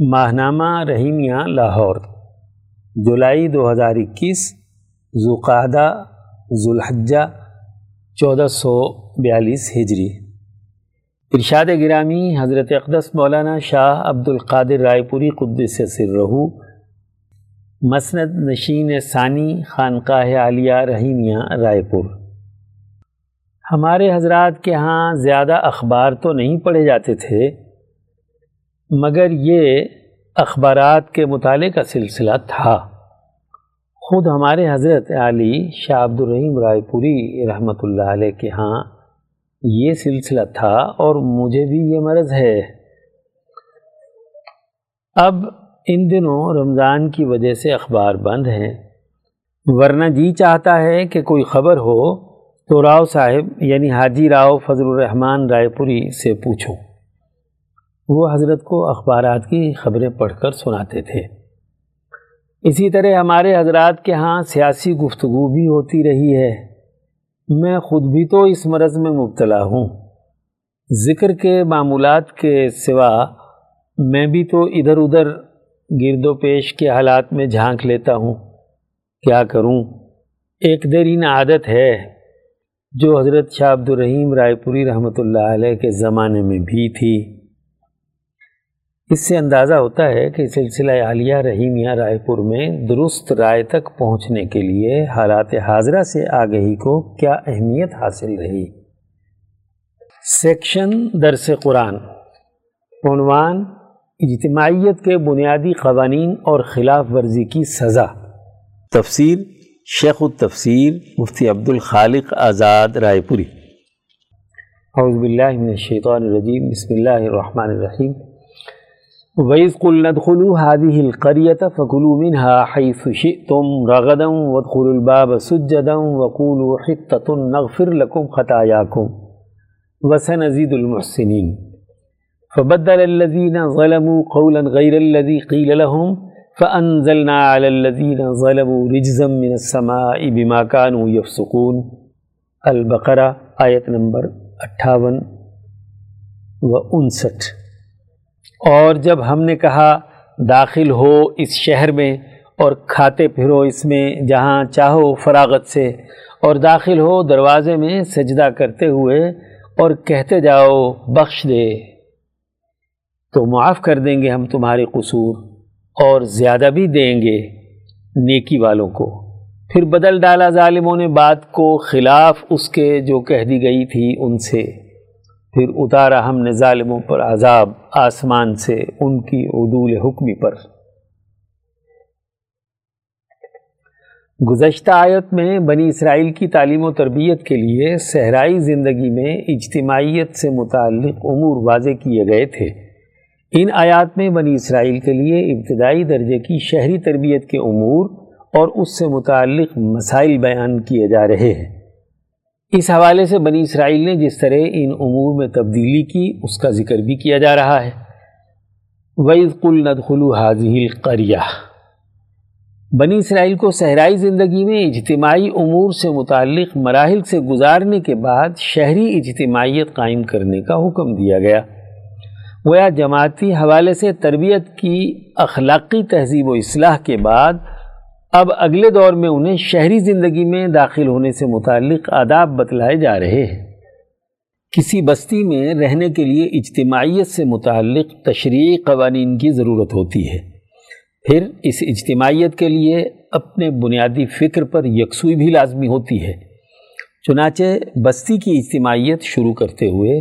ماہنامہ رحیمیہ لاہور، جولائی دو ہزار اکیس ذوقعدہ ذوالحجہ، چودہ سو بیالیس ہجری۔ ارشاد گرامی حضرت اقدس مولانا شاہ عبد القادر رائے پوری قدس سر رہو۔ مسند نشین ثانی خانقاہ عالیہ رحیمیہ رائے پور۔ ہمارے حضرات کے ہاں زیادہ اخبار تو نہیں پڑھے جاتے تھے مگر یہ اخبارات کے مطالعے کا سلسلہ تھا۔ خود ہمارے حضرت علی شاہ عبد الرحیم رائے پوری رحمۃ اللہ علیہ کے ہاں یہ سلسلہ تھا اور مجھے بھی یہ مرض ہے۔ اب ان دنوں رمضان کی وجہ سے اخبار بند ہیں۔ ورنہ جی چاہتا ہے کہ کوئی خبر ہو تو راؤ صاحب یعنی حاجی راؤ فضل الرحمان رائے پوری سے پوچھو۔ وہ حضرت کو اخبارات کی خبریں پڑھ کر سناتے تھے۔ اسی طرح ہمارے حضرات کے ہاں سیاسی گفتگو بھی ہوتی رہی ہے۔ میں خود بھی تو اس مرض میں مبتلا ہوں۔ ذکر کے معمولات کے سوا میں بھی تو ادھر ادھر گرد و پیش کے حالات میں جھانک لیتا ہوں۔ کیا کروں؟ ایک دیرین عادت ہے جو حضرت شاہ عبد الرحیم رائے پوری رحمۃ اللہ علیہ کے زمانے میں بھی تھی۔ اس سے اندازہ ہوتا ہے کہ سلسلہ عالیہ رحیمیہ رائے پور میں درست رائے تک پہنچنے کے لیے حالات حاضرہ سے آگہی کو کیا اہمیت حاصل رہی؟ سیکشن درس قرآن۔ عنوان اجتماعیت کے بنیادی قوانین اور خلاف ورزی کی سزا۔ تفسیر شیخ التفسیر مفتی عبد الخالق آزاد رائے پوری۔ اعوذ باللہ من الشیطان الرجیم، بسم اللہ الرحمن الرحیم۔ وَإِذْ قُلْنَا ادْخُلُوا هَذِهِ الْقَرْيَةَ فَكُلُوا مِنْهَا حَيْثُ شِئْتُمْ رَغَدًا وَادْخُلُوا الْبَابَ سُجَّدًا وَقُولُوا حِطَّةٌ نَغْفِرْ لَكُمْ خَطَايَاكُمْ وَسَنَزِيدُ الْمُحْسِنِينَ فَبَدَّلَ الَّذِينَ ظَلَمُوا قَوْلًا غَيْرَ الَّذِي قِيلَ لَهُمْ فَأَنزَلْنَا عَلَى الَّذِينَ ظَلَمُوا رِجْزًا مِنَ السَّمَاءِ بِمَا كَانُوا يَفْسُقُونَ البقرہ آیت نمبر اٹھاون و انسٹھ اور جب ہم نے کہا داخل ہو اس شہر میں اور کھاتے پھرو اس میں جہاں چاہو فراغت سے اور داخل ہو دروازے میں سجدہ کرتے ہوئے اور کہتے جاؤ بخش دے، تو معاف کر دیں گے ہم تمہارے قصور اور زیادہ بھی دیں گے نیکی والوں کو۔ پھر بدل ڈالا ظالموں نے بات کو خلاف اس کے جو کہہ دی گئی تھی ان سے۔ پھر اتارا ہم نے ظالموں پر عذاب آسمان سے ان کی عدول حکمی پر۔ گزشتہ آیت میں بنی اسرائیل کی تعلیم و تربیت کے لیے صحرائی زندگی میں اجتماعیت سے متعلق امور واضح کیے گئے تھے۔ ان آیات میں بنی اسرائیل کے لیے ابتدائی درجے کی شہری تربیت کے امور اور اس سے متعلق مسائل بیان کیے جا رہے ہیں۔ اس حوالے سے بنی اسرائیل نے جس طرح ان امور میں تبدیلی کی، اس کا ذکر بھی کیا جا رہا ہے۔ وَإِذْ قُلْ نَدْخُلُ هَذِهِ الْقَرْيَةِ۔ بنی اسرائیل کو صحرائی زندگی میں اجتماعی امور سے متعلق مراحل سے گزارنے کے بعد شہری اجتماعیت قائم کرنے کا حکم دیا گیا۔ گویا جماعتی حوالے سے تربیت کی اخلاقی تہذیب و اصلاح کے بعد اب اگلے دور میں انہیں شہری زندگی میں داخل ہونے سے متعلق آداب بتلائے جا رہے ہیں۔ کسی بستی میں رہنے کے لیے اجتماعیت سے متعلق تشریعی قوانین کی ضرورت ہوتی ہے۔ پھر اس اجتماعیت کے لیے اپنے بنیادی فکر پر یکسوئی بھی لازمی ہوتی ہے۔ چنانچہ بستی کی اجتماعیت شروع کرتے ہوئے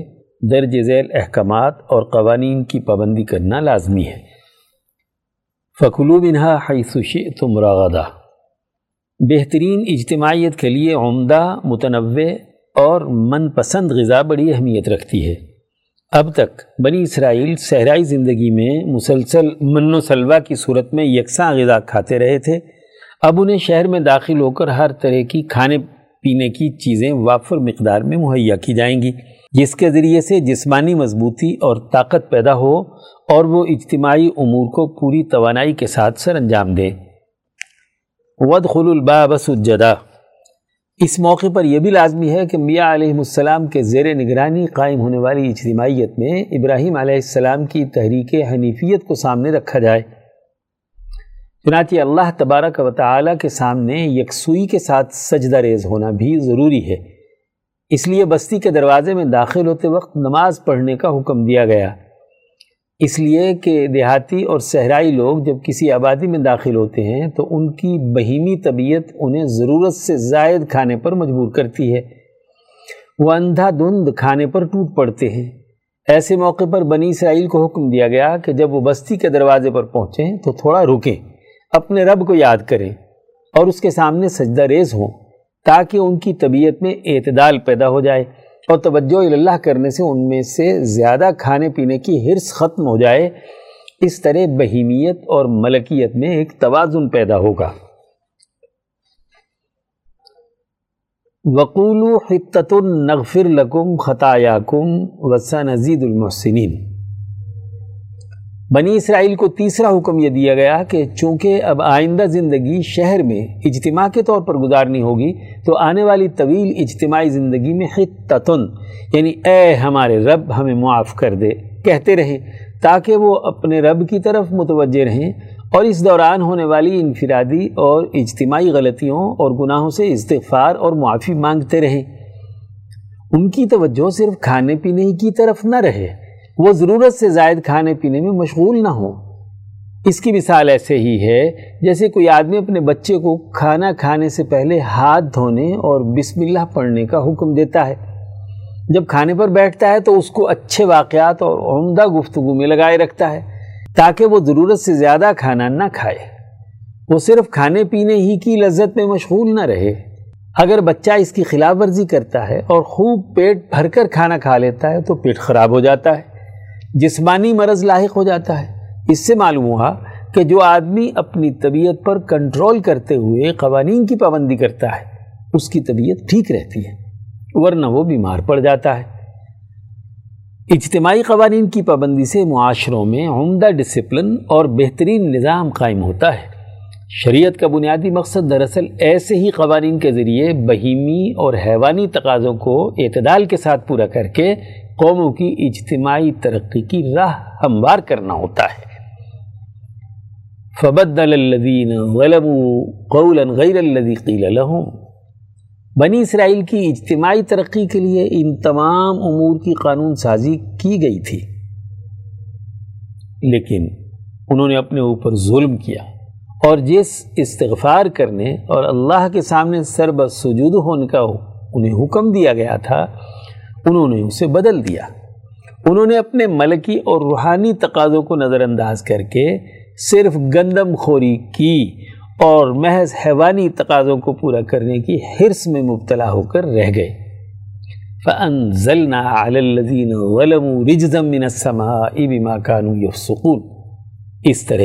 درج ذیل احکامات اور قوانین کی پابندی کرنا لازمی ہے۔ فکلو بنہا حیث شئتم رغدا بہترین اجتماعیت کے لیے عمدہ، متنوع اور من پسند غذا بڑی اہمیت رکھتی ہے۔ اب تک بنی اسرائیل صحرائی زندگی میں مسلسل من و سلوا کی صورت میں یکساں غذا کھاتے رہے تھے۔ اب انہیں شہر میں داخل ہو کر ہر طرح کی کھانے پینے کی چیزیں وافر مقدار میں مہیا کی جائیں گی۔ جس کے ذریعے سے جسمانی مضبوطی اور طاقت پیدا ہو اور وہ اجتماعی امور کو پوری توانائی کے ساتھ سر انجام دے۔ ود خل البا سجدہ اس موقع پر یہ بھی لازمی ہے کہ میاں علیہ السلام کے زیر نگرانی قائم ہونے والی اجتماعیت میں ابراہیم علیہ السلام کی تحریک حنیفیت کو سامنے رکھا جائے۔ چنانچہ اللہ تبارک و تعالیٰ کے سامنے یکسوئی کے ساتھ سجدہ ریز ہونا بھی ضروری ہے۔ اس لیے بستی کے دروازے میں داخل ہوتے وقت نماز پڑھنے کا حکم دیا گیا۔ اس لیے کہ دیہاتی اور صحرائی لوگ جب کسی آبادی میں داخل ہوتے ہیں تو ان کی بہیمی طبیعت انہیں ضرورت سے زائد کھانے پر مجبور کرتی ہے۔ وہ اندھا دھند کھانے پر ٹوٹ پڑتے ہیں۔ ایسے موقع پر بنی اسرائیل کو حکم دیا گیا کہ جب وہ بستی کے دروازے پر پہنچیں تو تھوڑا رکیں، اپنے رب کو یاد کریں اور اس کے سامنے سجدہ ریز ہوں تاکہ ان کی طبیعت میں اعتدال پیدا ہو جائے۔ اور توجہ اللہ کرنے سے ان میں سے زیادہ کھانے پینے کی حرص ختم ہو جائے، اس طرح بہیمیت اور ملکیت میں ایک توازن پیدا ہوگا۔ وقول حطت النغفر لکم خطایاکم وسا نزید المحسنین بنی اسرائیل کو تیسرا حکم یہ دیا گیا کہ چونکہ اب آئندہ زندگی شہر میں اجتماع کے طور پر گزارنی ہوگی، تو آنے والی طویل اجتماعی زندگی میں حتتن یعنی اے ہمارے رب ہمیں معاف کر دے، کہتے رہیں تاکہ وہ اپنے رب کی طرف متوجہ رہیں اور اس دوران ہونے والی انفرادی اور اجتماعی غلطیوں اور گناہوں سے استغفار اور معافی مانگتے رہیں۔ ان کی توجہ صرف کھانے پینے کی طرف نہ رہے۔ وہ ضرورت سے زائد کھانے پینے میں مشغول نہ ہوں۔ اس کی مثال ایسے ہی ہے جیسے کوئی آدمی اپنے بچے کو کھانا کھانے سے پہلے ہاتھ دھونے اور بسم اللہ پڑھنے کا حکم دیتا ہے۔ جب کھانے پر بیٹھتا ہے تو اس کو اچھے واقعات اور عمدہ گفتگو میں لگائے رکھتا ہے تاکہ وہ ضرورت سے زیادہ کھانا نہ کھائے۔ وہ صرف کھانے پینے ہی کی لذت میں مشغول نہ رہے۔ اگر بچہ اس کی خلاف ورزی کرتا ہے اور خوب پیٹ بھر کر کھانا کھا لیتا ہے تو پیٹ خراب ہو جاتا ہے۔ جسمانی مرض لاحق ہو جاتا ہے۔ اس سے معلوم ہوا کہ جو آدمی اپنی طبیعت پر کنٹرول کرتے ہوئے قوانین کی پابندی کرتا ہے، اس کی طبیعت ٹھیک رہتی ہے، ورنہ وہ بیمار پڑ جاتا ہے۔ اجتماعی قوانین کی پابندی سے معاشروں میں عمدہ ڈسپلن اور بہترین نظام قائم ہوتا ہے۔ شریعت کا بنیادی مقصد دراصل ایسے ہی قوانین کے ذریعے بہیمی اور حیوانی تقاضوں کو اعتدال کے ساتھ پورا کر کے قوموں کی اجتماعی ترقی کی راہ ہموار کرنا ہوتا ہے۔ فبدل الذین غلبوا قولا غیر الذی قیل لهم۔ بنی اسرائیل کی اجتماعی ترقی کے لیے ان تمام امور کی قانون سازی کی گئی تھی۔ لیکن انہوں نے اپنے اوپر ظلم کیا اور جس استغفار کرنے اور اللہ کے سامنے سرب سجود ہونے کا انہیں حکم دیا گیا تھا انہوں نے اسے بدل دیا۔ انہوں نے اپنے ملکی اور روحانی تقاضوں کو نظر انداز کر کے صرف گندم خوری کی اور محض حیوانی تقاضوں کو پورا کرنے کی حرص میں مبتلا ہو کر رہ گئے۔ فَأَنزَلْنَا عَلَى الَّذِينَ ظَلَمُوا رِجْزًا مِّنَ السَّمَاءِ بِمَا كَانُوا يَفْسُقُونَ۔ اس طرح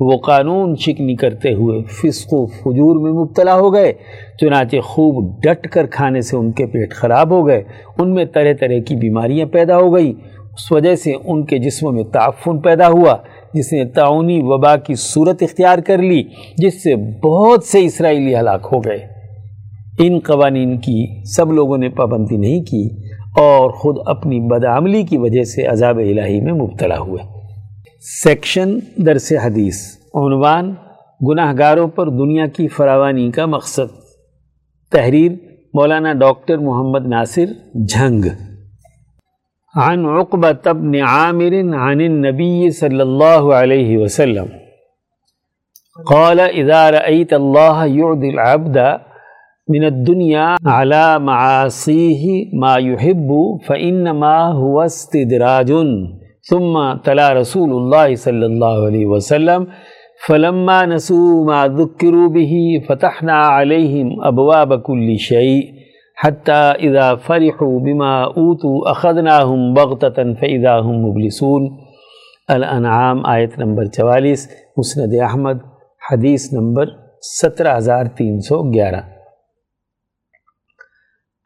وہ قانون شکنی کرتے ہوئے فسق و فجور میں مبتلا ہو گئے، چنانچہ خوب ڈٹ کر کھانے سے ان کے پیٹ خراب ہو گئے، ان میں طرح طرح کی بیماریاں پیدا ہو گئی اس وجہ سے ان کے جسموں میں تعفن پیدا ہوا، جس نے تعاونی وبا کی صورت اختیار کر لی، جس سے بہت سے اسرائیلی ہلاک ہو گئے۔ ان قوانین کی سب لوگوں نے پابندی نہیں کی اور خود اپنی بدعملی کی وجہ سے عذاب الہی میں مبتلا ہوئے۔ سیکشن درس حدیث۔ عنوان گناہ گاروں پر دنیا کی فراوانی کا مقصد۔ تحریر، مولانا ڈاکٹر محمد ناصر جھنگ۔ عن عقبة بن عامر عن النبي صلى الله عليه وسلم۔ قال إذا رأيت الله يعدي العبد من الدنيا على معاصيه ما يحب فإنما هو استدراج۔ ثم تلا رسول الله صلى الله عليه وسلم فلما نسوا ما ذكروا به فتحنا عليهم أبواب كل شيء حتى إذا فرحوا بما أوتوا أخذناهم بغتة فإذا هم مبلسون۔ الانعام آیت نمبر چوالیس، مسند احمد، حدیث نمبر سترہ ہزار تین سو گیارہ۔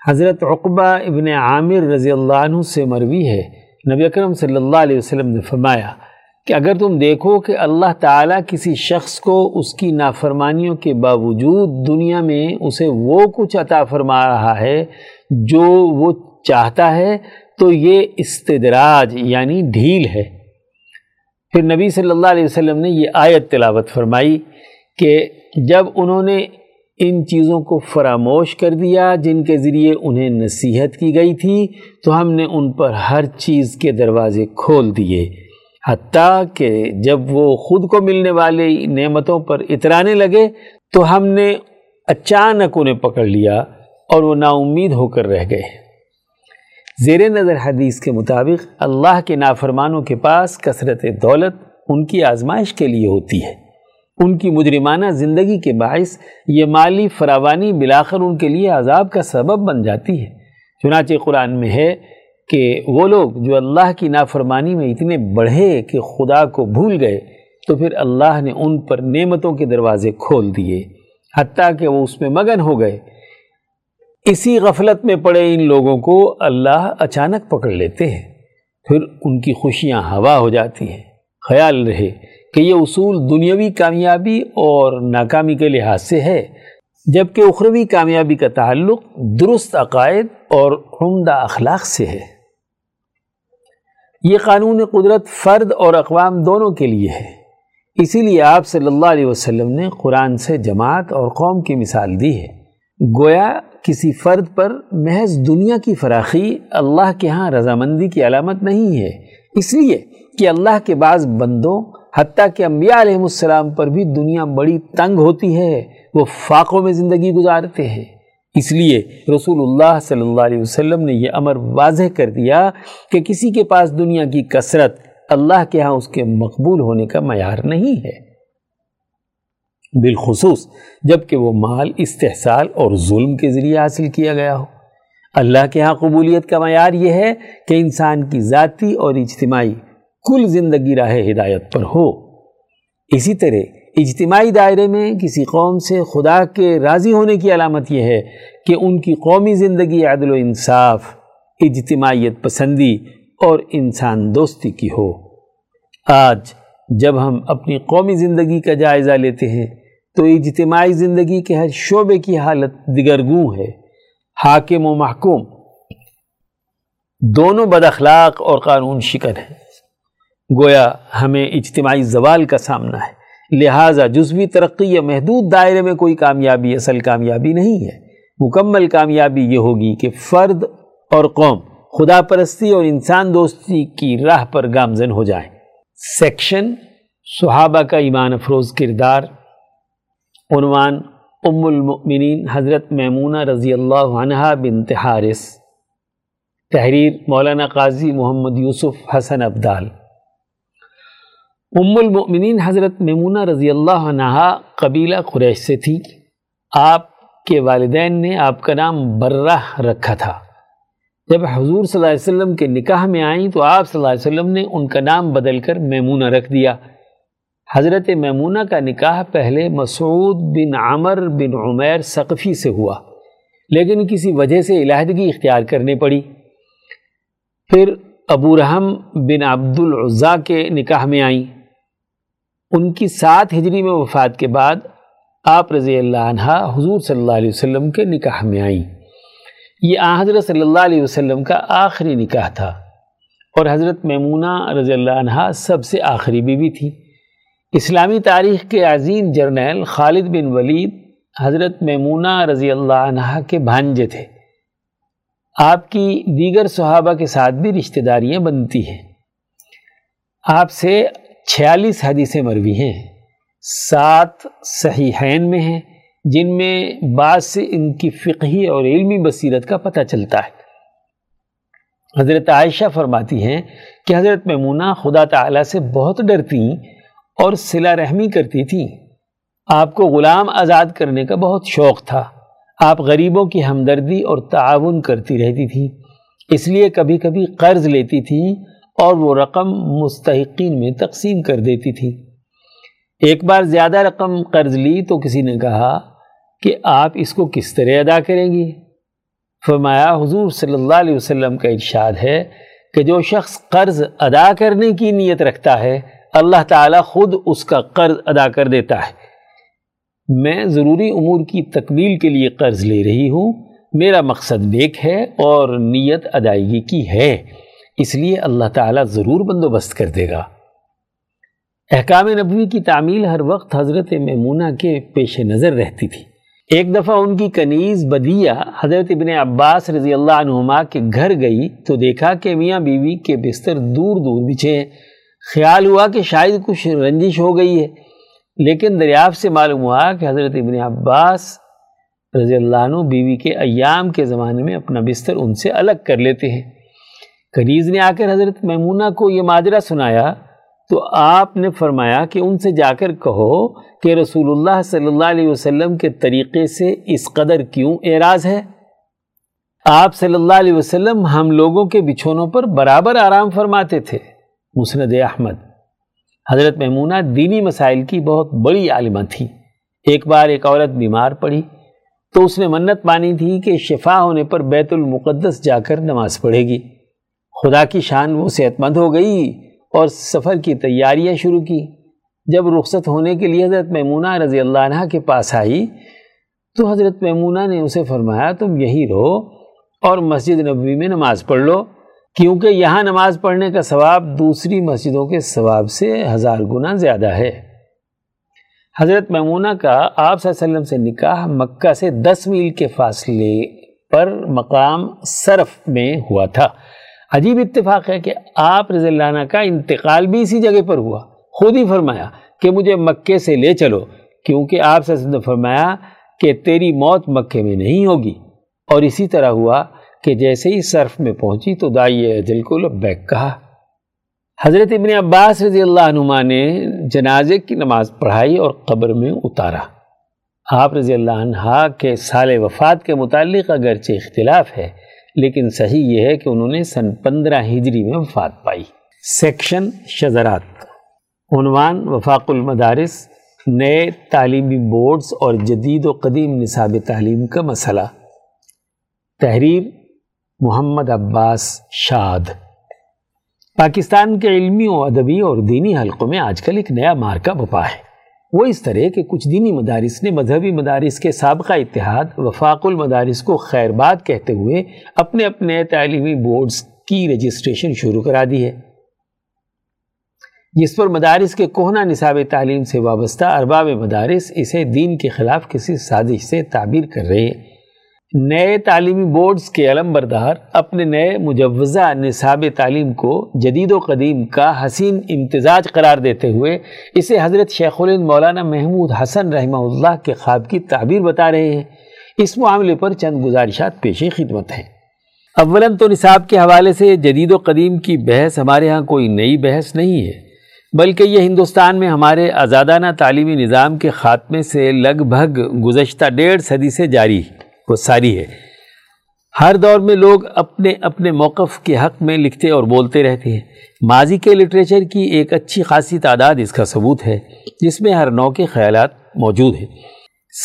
حضرت عقبہ ابن عامر رضی اللہ عنہ سے مروی ہے۔ نبی اکرم صلی اللہ علیہ وسلم نے فرمایا کہ اگر تم دیکھو کہ اللہ تعالیٰ کسی شخص کو اس کی نافرمانیوں کے باوجود دنیا میں اسے وہ کچھ عطا فرما رہا ہے جو وہ چاہتا ہے، تو یہ استدراج یعنی ڈھیل ہے۔ پھر نبی صلی اللہ علیہ وسلم نے یہ آیت تلاوت فرمائی کہ جب انہوں نے ان چیزوں کو فراموش کر دیا جن کے ذریعے انہیں نصیحت کی گئی تھی، تو ہم نے ان پر ہر چیز کے دروازے کھول دیے۔ حتیٰ کہ جب وہ خود کو ملنے والی نعمتوں پر اترانے لگے، تو ہم نے اچانک انہیں پکڑ لیا اور وہ نا امید ہو کر رہ گئے۔ زیر نظر حدیث کے مطابق، اللہ کے نافرمانوں کے پاس کثرت دولت ان کی آزمائش کے لیے ہوتی ہے۔ ان کی مجرمانہ زندگی کے باعث یہ مالی فراوانی بلاخر ان کے لیے عذاب کا سبب بن جاتی ہے۔ چنانچہ قرآن میں ہے کہ وہ لوگ جو اللہ کی نافرمانی میں اتنے بڑھے کہ خدا کو بھول گئے، تو پھر اللہ نے ان پر نعمتوں کے دروازے کھول دیے، حتیٰ کہ وہ اس میں مگن ہو گئے۔ اسی غفلت میں پڑے ان لوگوں کو اللہ اچانک پکڑ لیتے ہیں، پھر ان کی خوشیاں ہوا ہو جاتی ہیں۔ خیال رہے کہ یہ اصول دنیاوی کامیابی اور ناکامی کے لحاظ سے ہے، جبکہ اخروی کامیابی کا تعلق درست عقائد اور عمدہ اخلاق سے ہے۔ یہ قانون قدرت، فرد اور اقوام دونوں کے لیے ہے۔ اسی لیے آپ صلی اللہ علیہ وسلم نے قرآن سے جماعت اور قوم کی مثال دی ہے۔ گویا کسی فرد پر محض دنیا کی فراخی اللہ کے ہاں رضامندی کی علامت نہیں ہے۔ اس لیے کہ اللہ کے بعض بندوں حتیٰ کہ انبیاء علیہ السلام پر بھی دنیا بڑی تنگ ہوتی ہے، وہ فاقوں میں زندگی گزارتے ہیں۔ اس لیے رسول اللہ صلی اللہ علیہ وسلم نے یہ امر واضح کر دیا کہ کسی کے پاس دنیا کی کثرت اللہ کے ہاں اس کے مقبول ہونے کا معیار نہیں ہے۔ بالخصوص جبکہ وہ مال استحصال اور ظلم کے ذریعے حاصل کیا گیا ہو۔ اللہ کے ہاں قبولیت کا معیار یہ ہے کہ انسان کی ذاتی اور اجتماعی کل زندگی راہ ہدایت پر ہو۔ اسی طرح اجتماعی دائرے میں کسی قوم سے خدا کے راضی ہونے کی علامت یہ ہے کہ ان کی قومی زندگی عدل و انصاف، اجتماعیت پسندی اور انسان دوستی کی ہو۔ آج جب ہم اپنی قومی زندگی کا جائزہ لیتے ہیں تو اجتماعی زندگی کے ہر شعبے کی حالت دگرگوں ہے۔ حاکم و محکوم، دونوں بد اخلاق اور قانون شکن ہیں۔ گویا ہمیں اجتماعی زوال کا سامنا ہے۔ لہٰذا جزوی ترقی یا محدود دائرے میں کوئی کامیابی، اصل کامیابی نہیں ہے۔ مکمل کامیابی یہ ہوگی کہ فرد اور قوم خدا پرستی اور انسان دوستی کی راہ پر گامزن ہو جائیں۔ سیکشن صحابہ کا ایمان افروز کردار۔ عنوان ام المؤمنین حضرت میمونہ رضی اللہ عنہ بنت حارث۔ تحریر مولانا قاضی محمد یوسف حسن عبدال ام المؤمنین حضرت میمونہ رضی اللہ عنہ قبیلہ قریش سے تھی۔ آپ کے والدین نے آپ کا نام برہ رکھا تھا۔ جب حضور صلی اللہ علیہ وسلم کے نکاح میں آئیں تو آپ صلی اللہ علیہ وسلم نے ان کا نام بدل کر میمونہ رکھ دیا۔ حضرت میمونہ کا نکاح پہلے مسعود بن عمر بن عمیر ثقفی سے ہوا، لیکن کسی وجہ سے علیحدگی اختیار کرنی پڑی۔ پھر ابو رحم بن عبد العضا کے نکاح میں آئیں۔ ان کی سات ہجری میں وفات کے بعد آپ رضی اللہ عنہ حضور صلی اللہ علیہ وسلم کے نکاح میں آئیں۔ یہ آ حضرت صلی اللہ علیہ وسلم کا آخری نکاح تھا اور حضرت میمونہ رضی اللہ عنہ سب سے آخری بیوی تھی۔ اسلامی تاریخ کے عظیم جرنیل خالد بن ولید حضرت میمونہ رضی اللہ عنہ کے بھانجے تھے۔ آپ کی دیگر صحابہ کے ساتھ بھی رشتہ داریاں بنتی ہیں۔ آپ سے چھیالیس حدیثیں مروی ہیں۔ سات صحیحین میں ہیں، جن میں بعض سے ان کی فقہی اور علمی بصیرت کا پتہ چلتا ہے۔ حضرت عائشہ فرماتی ہیں کہ حضرت میمونہ خدا تعالیٰ سے بہت ڈرتی اور صلہ رحمی کرتی تھیں آپ کو غلام آزاد کرنے کا بہت شوق تھا۔ آپ غریبوں کی ہمدردی اور تعاون کرتی رہتی تھیں اس لیے کبھی کبھی قرض لیتی تھیں اور وہ رقم مستحقین میں تقسیم کر دیتی تھی۔ ایک بار زیادہ رقم قرض لی تو کسی نے کہا کہ آپ اس کو کس طرح ادا کریں گی؟ فرمایا، حضور صلی اللہ علیہ وسلم کا ارشاد ہے کہ جو شخص قرض ادا کرنے کی نیت رکھتا ہے، اللہ تعالیٰ خود اس کا قرض ادا کر دیتا ہے۔ میں ضروری امور کی تکمیل کے لیے قرض لے رہی ہوں۔ میرا مقصد نیک ہے اور نیت ادائیگی کی ہے۔ اس لیے اللہ تعالیٰ ضرور بندوبست کر دے گا۔ احکام نبوی کی تعمیل ہر وقت حضرت میمونہ کے پیش نظر رہتی تھی۔ ایک دفعہ ان کی کنیز بدیہ حضرت ابن عباس رضی اللہ عنہما کے گھر گئی تو دیکھا کہ میاں بیوی کے بستر دور دور بچھے ہیں۔ خیال ہوا کہ شاید کچھ رنجش ہو گئی ہے، لیکن دریافت سے معلوم ہوا کہ حضرت ابن عباس رضی اللہ عنہ بیوی کے ایام کے زمانے میں اپنا بستر ان سے الگ کر لیتے ہیں۔ کنیز نے آ کر حضرت میمونہ کو یہ ماجرہ سنایا تو آپ نے فرمایا کہ ان سے جا کر کہو کہ رسول اللہ صلی اللہ علیہ وسلم کے طریقے سے اس قدر کیوں اعراض ہے؟ آپ صلی اللہ علیہ وسلم ہم لوگوں کے بچھونوں پر برابر آرام فرماتے تھے، مسند احمد۔ حضرت محمونہ دینی مسائل کی بہت بڑی عالمہ تھی ایک بار ایک عورت بیمار پڑی تو اس نے منت مانی تھی کہ شفا ہونے پر بیت المقدس جا کر نماز پڑھے گی۔ خدا کی شان وہ صحت مند ہو گئی اور سفر کی تیاریاں شروع کی۔ جب رخصت ہونے کے لیے حضرت میمونہ رضی اللہ عنہ کے پاس آئی تو حضرت میمونہ نے اسے فرمایا، تم یہی رہو اور مسجد نبوی میں نماز پڑھ لو، کیونکہ یہاں نماز پڑھنے کا ثواب دوسری مسجدوں کے ثواب سے ہزار گنا زیادہ ہے۔ حضرت میمونہ کا آپ صلی اللہ علیہ وسلم سے نکاح مکہ سے دس میل کے فاصلے پر مقام صرف میں ہوا تھا۔ عجیب اتفاق ہے کہ آپ رضی اللہ عنہ کا انتقال بھی اسی جگہ پر ہوا۔ خود ہی فرمایا کہ مجھے مکے سے لے چلو، کیونکہ آپ سے نے فرمایا کہ تیری موت مکے میں نہیں ہوگی۔ اور اسی طرح ہوا کہ جیسے ہی صرف میں پہنچی تو دائی اجل کو لبیک کہا۔ حضرت ابن عباس رضی اللہ عنہ نے جنازے کی نماز پڑھائی اور قبر میں اتارا۔ آپ رضی اللہ عنہ کے سال وفات کے متعلق اگرچہ اختلاف ہے لیکن صحیح یہ ہے کہ انہوں نے سن پندرہ ہجری میں وفات پائی۔ سیکشن شزرات عنوان وفاق المدارس، نئے تعلیمی بورڈز اور جدید و قدیم نصاب تعلیم کا مسئلہ۔ تحریر محمد عباس شاد۔ پاکستان کے علمی و ادبی اور دینی حلقوں میں آج کل ایک نیا مارکا بپا ہے۔ وہ اس طرح کہ کچھ دینی مدارس نے مذہبی مدارس کے سابقہ اتحاد، وفاق المدارس کو خیر بات کہتے ہوئے اپنے اپنے تعلیمی بورڈز کی رجسٹریشن شروع کرا دی ہے۔ جس پر مدارس کے کوہنا نصاب تعلیم سے وابستہ ارباب مدارس اسے دین کے خلاف کسی سازش سے تعبیر کر رہے ہیں۔ نئے تعلیمی بورڈز کے علم بردار اپنے نئے مجوزہ نصاب تعلیم کو جدید و قدیم کا حسین امتزاج قرار دیتے ہوئے اسے حضرت شیخ الند مولانا محمود حسن رحمہ اللہ کے خواب کی تعبیر بتا رہے ہیں۔ اس معاملے پر چند گزارشات پیش خدمت ہیں۔ اولاً تو نصاب کے حوالے سے جدید و قدیم کی بحث ہمارے ہاں کوئی نئی بحث نہیں ہے، بلکہ یہ ہندوستان میں ہمارے آزادانہ تعلیمی نظام کے خاتمے سے لگ بھگ گزشتہ ڈیڑھ صدی سے جاری ہے۔ وہ ساری ہے۔ ہر دور میں لوگ اپنے اپنے موقف کے حق میں لکھتے اور بولتے رہتے ہیں۔ ماضی کے لٹریچر کی ایک اچھی خاصی تعداد اس کا ثبوت ہے، جس میں ہر نو کے خیالات موجود ہیں۔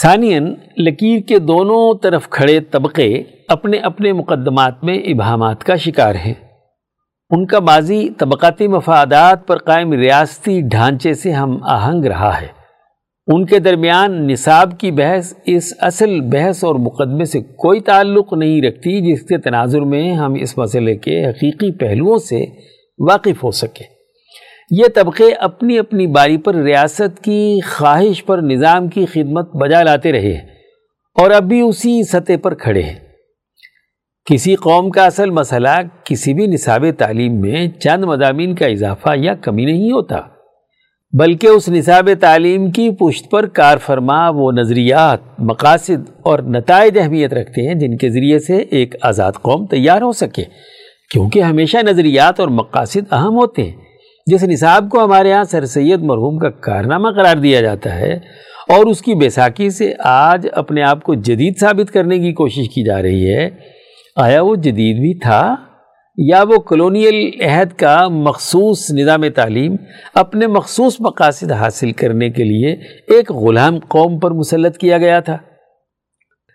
ثانین لکیر کے دونوں طرف کھڑے طبقے اپنے اپنے مقدمات میں ابہامات کا شکار ہیں۔ ان کا ماضی طبقاتی مفادات پر قائم ریاستی ڈھانچے سے ہم آہنگ رہا ہے۔ ان کے درمیان نصاب کی بحث اس اصل بحث اور مقدمے سے کوئی تعلق نہیں رکھتی جس کے تناظر میں ہم اس مسئلے کے حقیقی پہلوؤں سے واقف ہو سکیں۔ یہ طبقے اپنی اپنی باری پر ریاست کی خواہش پر نظام کی خدمت بجا لاتے رہے اور اب بھی اسی سطح پر کھڑے ہیں۔ کسی قوم کا اصل مسئلہ کسی بھی نصاب تعلیم میں چند مضامین کا اضافہ یا کمی نہیں ہوتا۔ بلکہ اس نصاب تعلیم کی پشت پر کار فرما وہ نظریات، مقاصد اور نتائج اہمیت رکھتے ہیں جن کے ذریعے سے ایک آزاد قوم تیار ہو سکے۔ کیونکہ ہمیشہ نظریات اور مقاصد اہم ہوتے ہیں۔ جس نصاب کو ہمارے ہاں سر سید مرحوم کا کارنامہ قرار دیا جاتا ہے اور اس کی بیساکھی سے آج اپنے آپ کو جدید ثابت کرنے کی کوشش کی جا رہی ہے، آیا وہ جدید بھی تھا؟ یا وہ کلونیل عہد کا مخصوص نظام تعلیم اپنے مخصوص مقاصد حاصل کرنے کے لیے ایک غلام قوم پر مسلط کیا گیا تھا۔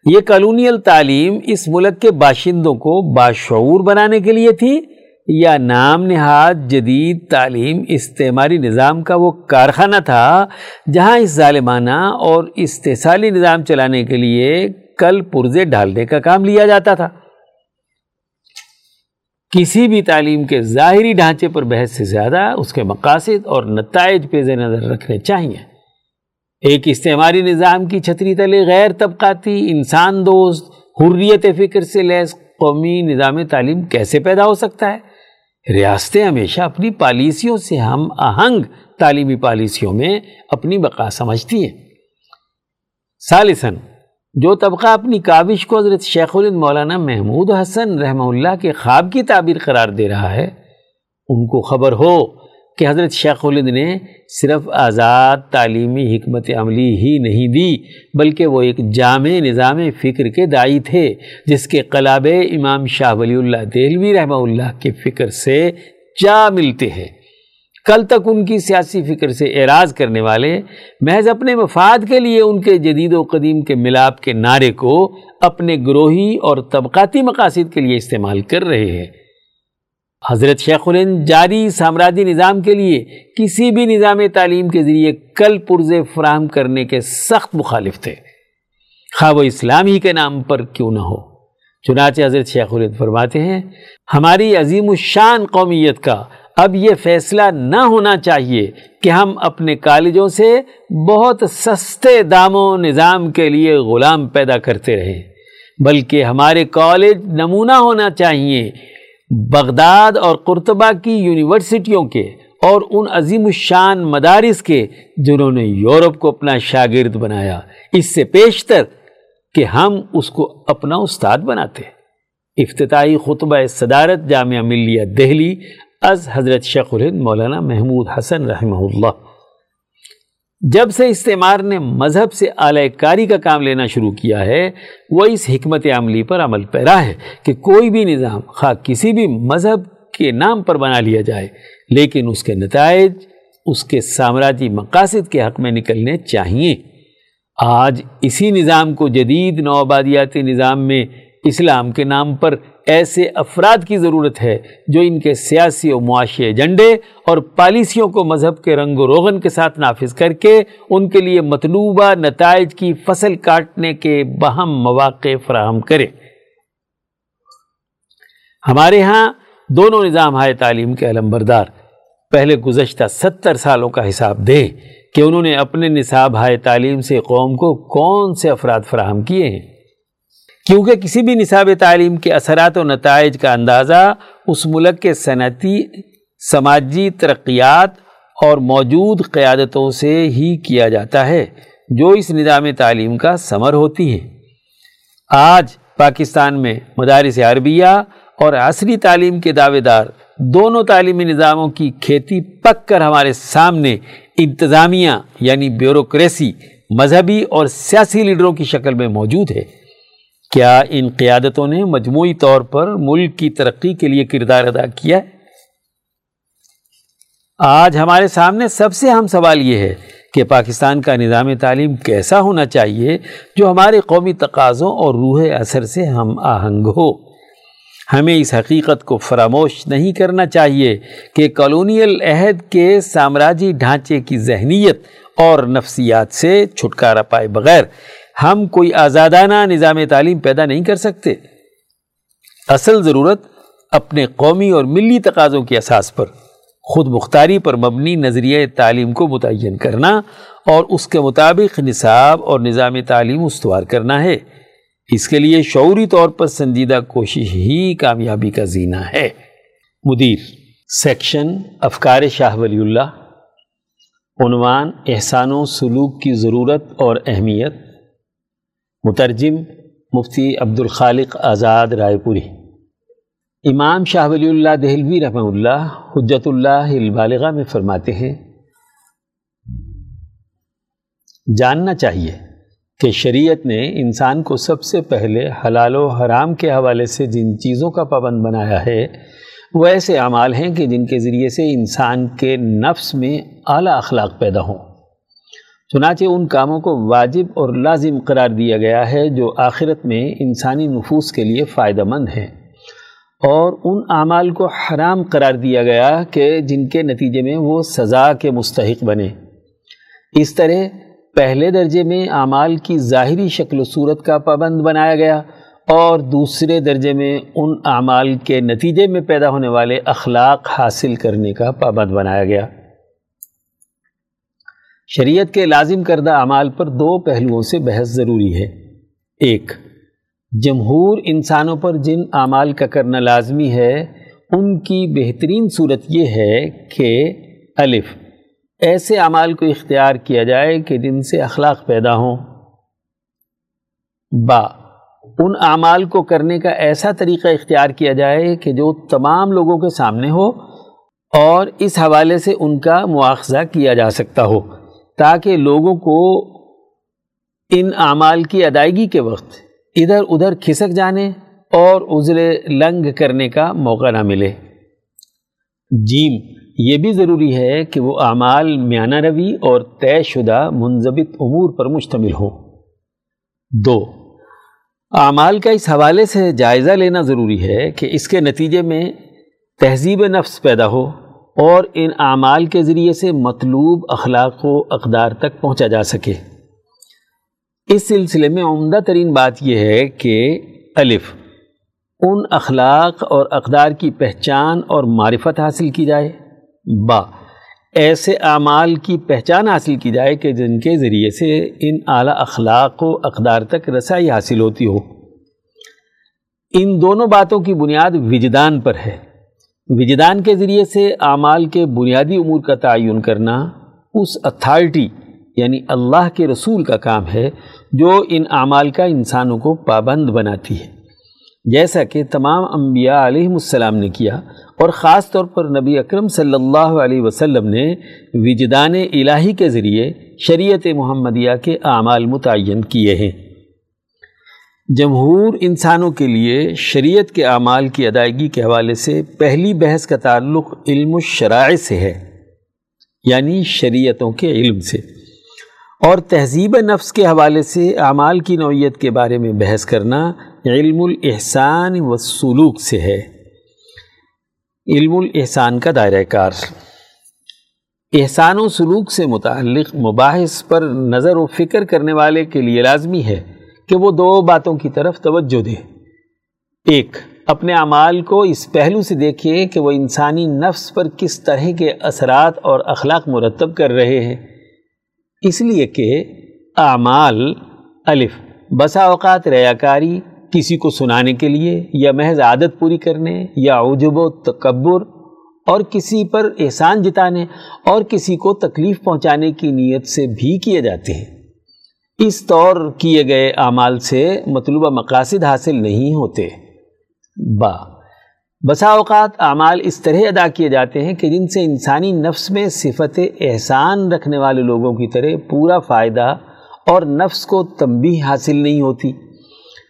یہ کلونیل تعلیم اس ملک کے باشندوں کو باشعور بنانے کے لیے تھی، یا نام نہاد جدید تعلیم استعماری نظام کا وہ کارخانہ تھا، جہاں اس ظالمانہ اور استحصالی نظام چلانے کے لیے کل پرزے ڈالنے کا کام لیا جاتا تھا۔ کسی بھی تعلیم کے ظاہری ڈھانچے پر بحث سے زیادہ اس کے مقاصد اور نتائج پیز نظر رکھنے چاہیے۔ ایک استعماری نظام کی چھتری تلے غیر طبقاتی انسان دوست، حریت فکر سے لیس قومی نظام تعلیم کیسے پیدا ہو سکتا ہے؟ ریاستیں ہمیشہ اپنی پالیسیوں سے ہم آہنگ تعلیمی پالیسیوں میں اپنی بقا سمجھتی ہیں۔ سالثاً جو طبقہ اپنی کابش کو حضرت شیخ الند مولانا محمود حسن رحمہ اللہ کے خواب کی تعبیر قرار دے رہا ہے، ان کو خبر ہو کہ حضرت شیخ الند نے صرف آزاد تعلیمی حکمت عملی ہی نہیں دی، بلکہ وہ ایک جامع نظام فکر کے دائی تھے، جس کے قلاب امام شاہ ولی اللہ دہلوی رحمہ اللہ کے فکر سے جا ملتے ہیں۔ کل تک ان کی سیاسی فکر سے اعراض کرنے والے، محض اپنے مفاد کے لیے ان کے جدید و قدیم کے ملاپ کے نعرے کو اپنے گروہی اور طبقاتی مقاصد کے لیے استعمال کر رہے ہیں۔ حضرت شیخ الند جاری سامراجی نظام کے لیے کسی بھی نظام تعلیم کے ذریعے کل پرزے فراہم کرنے کے سخت مخالف تھے۔ خواہ وہ اسلام ہی کے نام پر کیوں نہ ہو۔ چنانچہ حضرت شیخ الند فرماتے ہیں، ہماری عظیم الشان قومیت کا اب یہ فیصلہ نہ ہونا چاہیے کہ ہم اپنے کالجوں سے بہت سستے داموں نظام کے لیے غلام پیدا کرتے رہیں، بلکہ ہمارے کالج نمونہ ہونا چاہیے بغداد اور قرطبہ کی یونیورسٹیوں کے اور ان عظیم الشان مدارس کے جنہوں نے یورپ کو اپنا شاگرد بنایا۔ اس سے پیشتر کہ ہم اس کو اپنا استاد بناتے۔ افتتاحی خطبہ صدارت جامعہ ملیہ دہلی از حضرت شیخ الہند مولانا محمود حسن رحمہ اللہ۔ جب سے استعمار نے مذہب سے اعلی کاری کا کام لینا شروع کیا ہے، وہ اس حکمت عملی پر عمل پیرا ہے کہ کوئی بھی نظام خواہ کسی بھی مذہب کے نام پر بنا لیا جائے، لیکن اس کے نتائج، اس کے سامراجی مقاصد کے حق میں نکلنے چاہیے۔ آج اسی نظام کو جدید نوآبادیاتی نظام میں اسلام کے نام پر ایسے افراد کی ضرورت ہے جو ان کے سیاسی و معاشی ایجنڈے اور پالیسیوں کو مذہب کے رنگ و روغن کے ساتھ نافذ کر کے ان کے لیے مطلوبہ نتائج کی فصل کاٹنے کے بہم مواقع فراہم کرے ہمارے ہاں دونوں نظام ہائے تعلیم کے علم بردار۔ پہلے گزشتہ ستر سالوں کا حساب دیں کہ انہوں نے اپنے نصاب ہائے تعلیم سے قوم کو کون سے افراد فراہم کیے ہیں۔ کیونکہ کسی بھی نصاب تعلیم کے اثرات و نتائج کا اندازہ اس ملک کے صنعتی، سماجی ترقیات اور موجود قیادتوں سے ہی کیا جاتا ہے، جو اس نظام تعلیم کا ثمر ہوتی ہے آج پاکستان میں مدارس عربیہ اور عصری تعلیم کے دعوے دار دونوں تعلیمی نظاموں کی کھیتی پک کر ہمارے سامنے انتظامیہ یعنی بیوروکریسی، مذہبی اور سیاسی لیڈروں کی شکل میں موجود ہے۔ کیا ان قیادتوں نے مجموعی طور پر ملک کی ترقی کے لیے کردار ادا کیا ہے؟ آج ہمارے سامنے سب سے اہم سوال یہ ہے کہ پاکستان کا نظام تعلیم کیسا ہونا چاہیے جو ہمارے قومی تقاضوں اور روح اثر سے ہم آہنگ ہو۔ ہمیں اس حقیقت کو فراموش نہیں کرنا چاہیے کہ کالونیل عہد کے سامراجی ڈھانچے کی ذہنیت اور نفسیات سے چھٹکارا پائے بغیر ہم کوئی آزادانہ نظام تعلیم پیدا نہیں کر سکتے۔ اصل ضرورت اپنے قومی اور ملی تقاضوں کی اساس پر، خود مختاری پر مبنی نظریہ تعلیم کو متعین کرنا اور اس کے مطابق نصاب اور نظام تعلیم استوار کرنا ہے۔ اس کے لیے شعوری طور پر سنجیدہ کوشش ہی کامیابی کا زینہ ہے۔ مدیر، سیکشن افکار شاہ ولی اللہ، عنوان احسان و سلوک کی ضرورت اور اہمیت۔ مترجم مفتی عبد الخالق آزاد رائے پوری۔ امام شاہ ولی اللہ دہلوی رحمہ اللہ حجت اللہ البالغہ میں فرماتے ہیں، جاننا چاہیے کہ شریعت نے انسان کو سب سے پہلے حلال و حرام کے حوالے سے جن چیزوں کا پابند بنایا ہے، وہ ایسے اعمال ہیں کہ جن کے ذریعے سے انسان کے نفس میں اعلیٰ اخلاق پیدا ہوں۔ چنانچہ ان کاموں کو واجب اور لازم قرار دیا گیا ہے جو آخرت میں انسانی نفوس کے لیے فائدہ مند ہیں۔ اور ان اعمال کو حرام قرار دیا گیا کہ جن کے نتیجے میں وہ سزا کے مستحق بنے۔ اس طرح پہلے درجے میں اعمال کی ظاہری شکل و صورت کا پابند بنایا گیا اور دوسرے درجے میں ان اعمال کے نتیجے میں پیدا ہونے والے اخلاق حاصل کرنے کا پابند بنایا گیا۔ شریعت کے لازم کردہ اعمال پر دو پہلوؤں سے بحث ضروری ہے۔ ایک، جمہور انسانوں پر جن اعمال کا کرنا لازمی ہے، ان کی بہترین صورت یہ ہے کہ، الف، ایسے اعمال کو اختیار کیا جائے کہ جن سے اخلاق پیدا ہوں۔ با، ان اعمال کو کرنے کا ایسا طریقہ اختیار کیا جائے کہ جو تمام لوگوں کے سامنے ہو اور اس حوالے سے ان کا مواخذہ کیا جا سکتا ہو۔ تاکہ لوگوں کو ان اعمال کی ادائیگی کے وقت ادھر ادھر کھسک جانے اور عذر لنگ کرنے کا موقع نہ ملے۔ جیم، یہ بھی ضروری ہے کہ وہ اعمال میانہ روی اور طے شدہ منظبت امور پر مشتمل ہوں۔ دو، اعمال کا اس حوالے سے جائزہ لینا ضروری ہے کہ اس کے نتیجے میں تہذیب نفس پیدا ہو۔ اور ان اعمال کے ذریعے سے مطلوب اخلاق و اقدار تک پہنچا جا سکے۔ اس سلسلے میں عمدہ ترین بات یہ ہے کہ الف، ان اخلاق اور اقدار کی پہچان اور معرفت حاصل کی جائے۔ با، ایسے اعمال کی پہچان حاصل کی جائے کہ جن کے ذریعے سے ان اعلیٰ اخلاق و اقدار تک رسائی حاصل ہوتی ہو۔ ان دونوں باتوں کی بنیاد وجدان پر ہے۔ وجدان کے ذریعے سے اعمال کے بنیادی امور کا تعین کرنا اس اتھارٹی یعنی اللہ کے رسول کا کام ہے، جو ان اعمال کا انسانوں کو پابند بناتی ہے۔ جیسا کہ تمام انبیاء علیہ السلام نے کیا، اور خاص طور پر نبی اکرم صلی اللہ علیہ وسلم نے وجدان الہی کے ذریعے شریعت محمدیہ کے اعمال متعین کیے ہیں۔ جمہور انسانوں کے لیے شریعت کے اعمال کی ادائیگی کے حوالے سے پہلی بحث کا تعلق علم الشرائع سے ہے یعنی شریعتوں کے علم سے۔ اور تہذیب نفس کے حوالے سے اعمال کی نوعیت کے بارے میں بحث کرنا علم الاحسان و سلوک سے ہے۔ علم الاحسان کا دائرہ کار۔ احسان و سلوک سے متعلق مباحث پر نظر و فکر کرنے والے کے لیے لازمی ہے۔ کہ وہ دو باتوں کی طرف توجہ دے۔ ایک، اپنے اعمال کو اس پہلو سے دیکھیے کہ وہ انسانی نفس پر کس طرح کے اثرات اور اخلاق مرتب کر رہے ہیں۔ اس لیے کہ اعمال، الف، بسا اوقات ریاکاری، کسی کو سنانے کے لیے یا محض عادت پوری کرنے یا عجب و تکبر اور کسی پر احسان جتانے اور کسی کو تکلیف پہنچانے کی نیت سے بھی کیے جاتے ہیں۔ اس طور کیے گئے اعمال سے مطلوبہ مقاصد حاصل نہیں ہوتے۔ با، بسا اوقات اعمال اس طرح ادا کیے جاتے ہیں کہ جن سے انسانی نفس میں صفت احسان رکھنے والے لوگوں کی طرح پورا فائدہ اور نفس کو تنبیہ حاصل نہیں ہوتی۔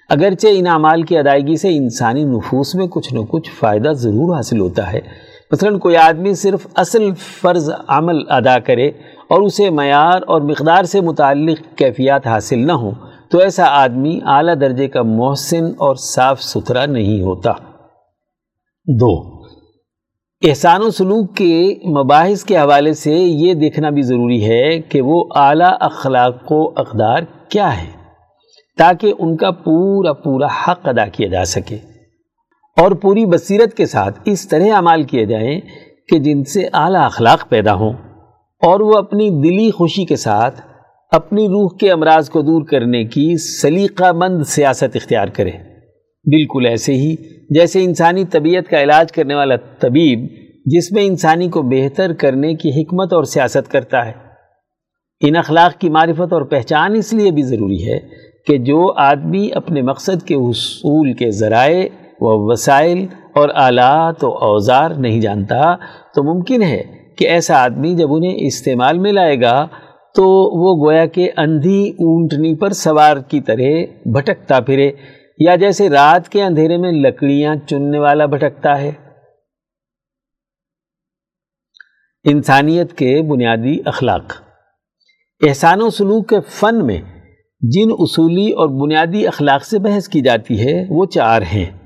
اگرچہ ان اعمال کی ادائیگی سے انسانی نفوس میں کچھ نہ کچھ فائدہ ضرور حاصل ہوتا ہے۔ مثلا کوئی آدمی صرف اصل فرض عمل ادا کرے اور اسے معیار اور مقدار سے متعلق کیفیات حاصل نہ ہوں، تو ایسا آدمی اعلیٰ درجے کا محسن اور صاف ستھرا نہیں ہوتا۔ دو، احسان و سلوک کے مباحث کے حوالے سے یہ دیکھنا بھی ضروری ہے کہ وہ اعلیٰ اخلاق و اقدار کیا ہے، تاکہ ان کا پورا پورا حق ادا کیا جا سکے۔ اور پوری بصیرت کے ساتھ اس طرح عمال کیے جائیں کہ جن سے اعلیٰ اخلاق پیدا ہوں۔ اور وہ اپنی دلی خوشی کے ساتھ اپنی روح کے امراض کو دور کرنے کی سلیقہ مند سیاست اختیار کرے۔ بالکل ایسے ہی جیسے انسانی طبیعت کا علاج کرنے والا طبیب جس میں انسانی کو بہتر کرنے کی حکمت اور سیاست کرتا ہے۔ ان اخلاق کی معرفت اور پہچان اس لیے بھی ضروری ہے کہ جو آدمی اپنے مقصد کے حصول کے ذرائع و وسائل اور آلات و اوزار نہیں جانتا تو ممکن ہے کہ ایسا آدمی جب انہیں استعمال میں لائے گا تو وہ گویا کہ اندھی اونٹنی پر سوار کی طرح بھٹکتا پھرے، یا جیسے رات کے اندھیرے میں لکڑیاں چننے والا بھٹکتا ہے۔ انسانیت کے بنیادی اخلاق۔ احسان و سلوک کے فن میں جن اصولی اور بنیادی اخلاق سے بحث کی جاتی ہے، وہ چار ہیں۔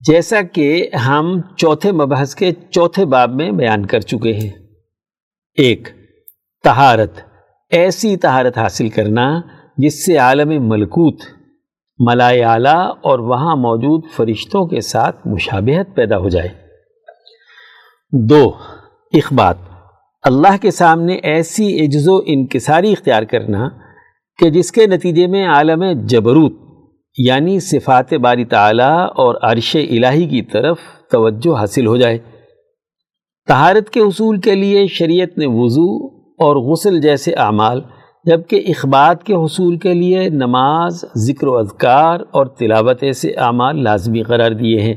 جیسا کہ ہم چوتھے مبحث کے چوتھے باب میں بیان کر چکے ہیں۔ ایک تہارت ایسی تہارت حاصل کرنا جس سے عالم ملکوت، ملائے اعلیٰ اور وہاں موجود فرشتوں کے ساتھ مشابہت پیدا ہو جائے۔ دو، اخبات، اللہ کے سامنے ایسی عجز و انکساری اختیار کرنا کہ جس کے نتیجے میں عالم جبروت یعنی صفات باری تعالیٰ اور عرش الہی کی طرف توجہ حاصل ہو جائے۔ تہارت کے حصول کے لیے شریعت نے وضو اور غسل جیسے اعمال، جبکہ اخبات کے حصول کے لیے نماز، ذکر و اذکار اور تلاوت ایسے اعمال لازمی قرار دیے ہیں۔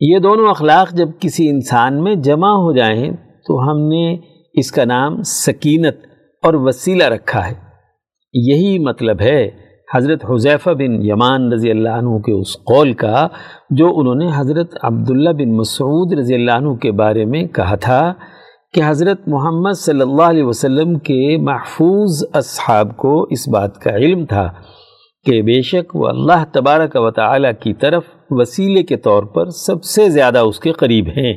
یہ دونوں اخلاق جب کسی انسان میں جمع ہو جائیں تو ہم نے اس کا نام سکینت اور وسیلہ رکھا ہے۔ یہی مطلب ہے حضرت حضیفہ بن یمان رضی اللہ عنہ کے اس قول کا جو انہوں نے حضرت عبداللہ بن مسعود رضی اللہ عنہ کے بارے میں کہا تھا کہ حضرت محمد صلی اللہ علیہ وسلم کے محفوظ اصحاب کو اس بات کا علم تھا کہ بے شک وہ اللہ تبارک و تعالی کی طرف وسیلے کے طور پر سب سے زیادہ اس کے قریب ہیں۔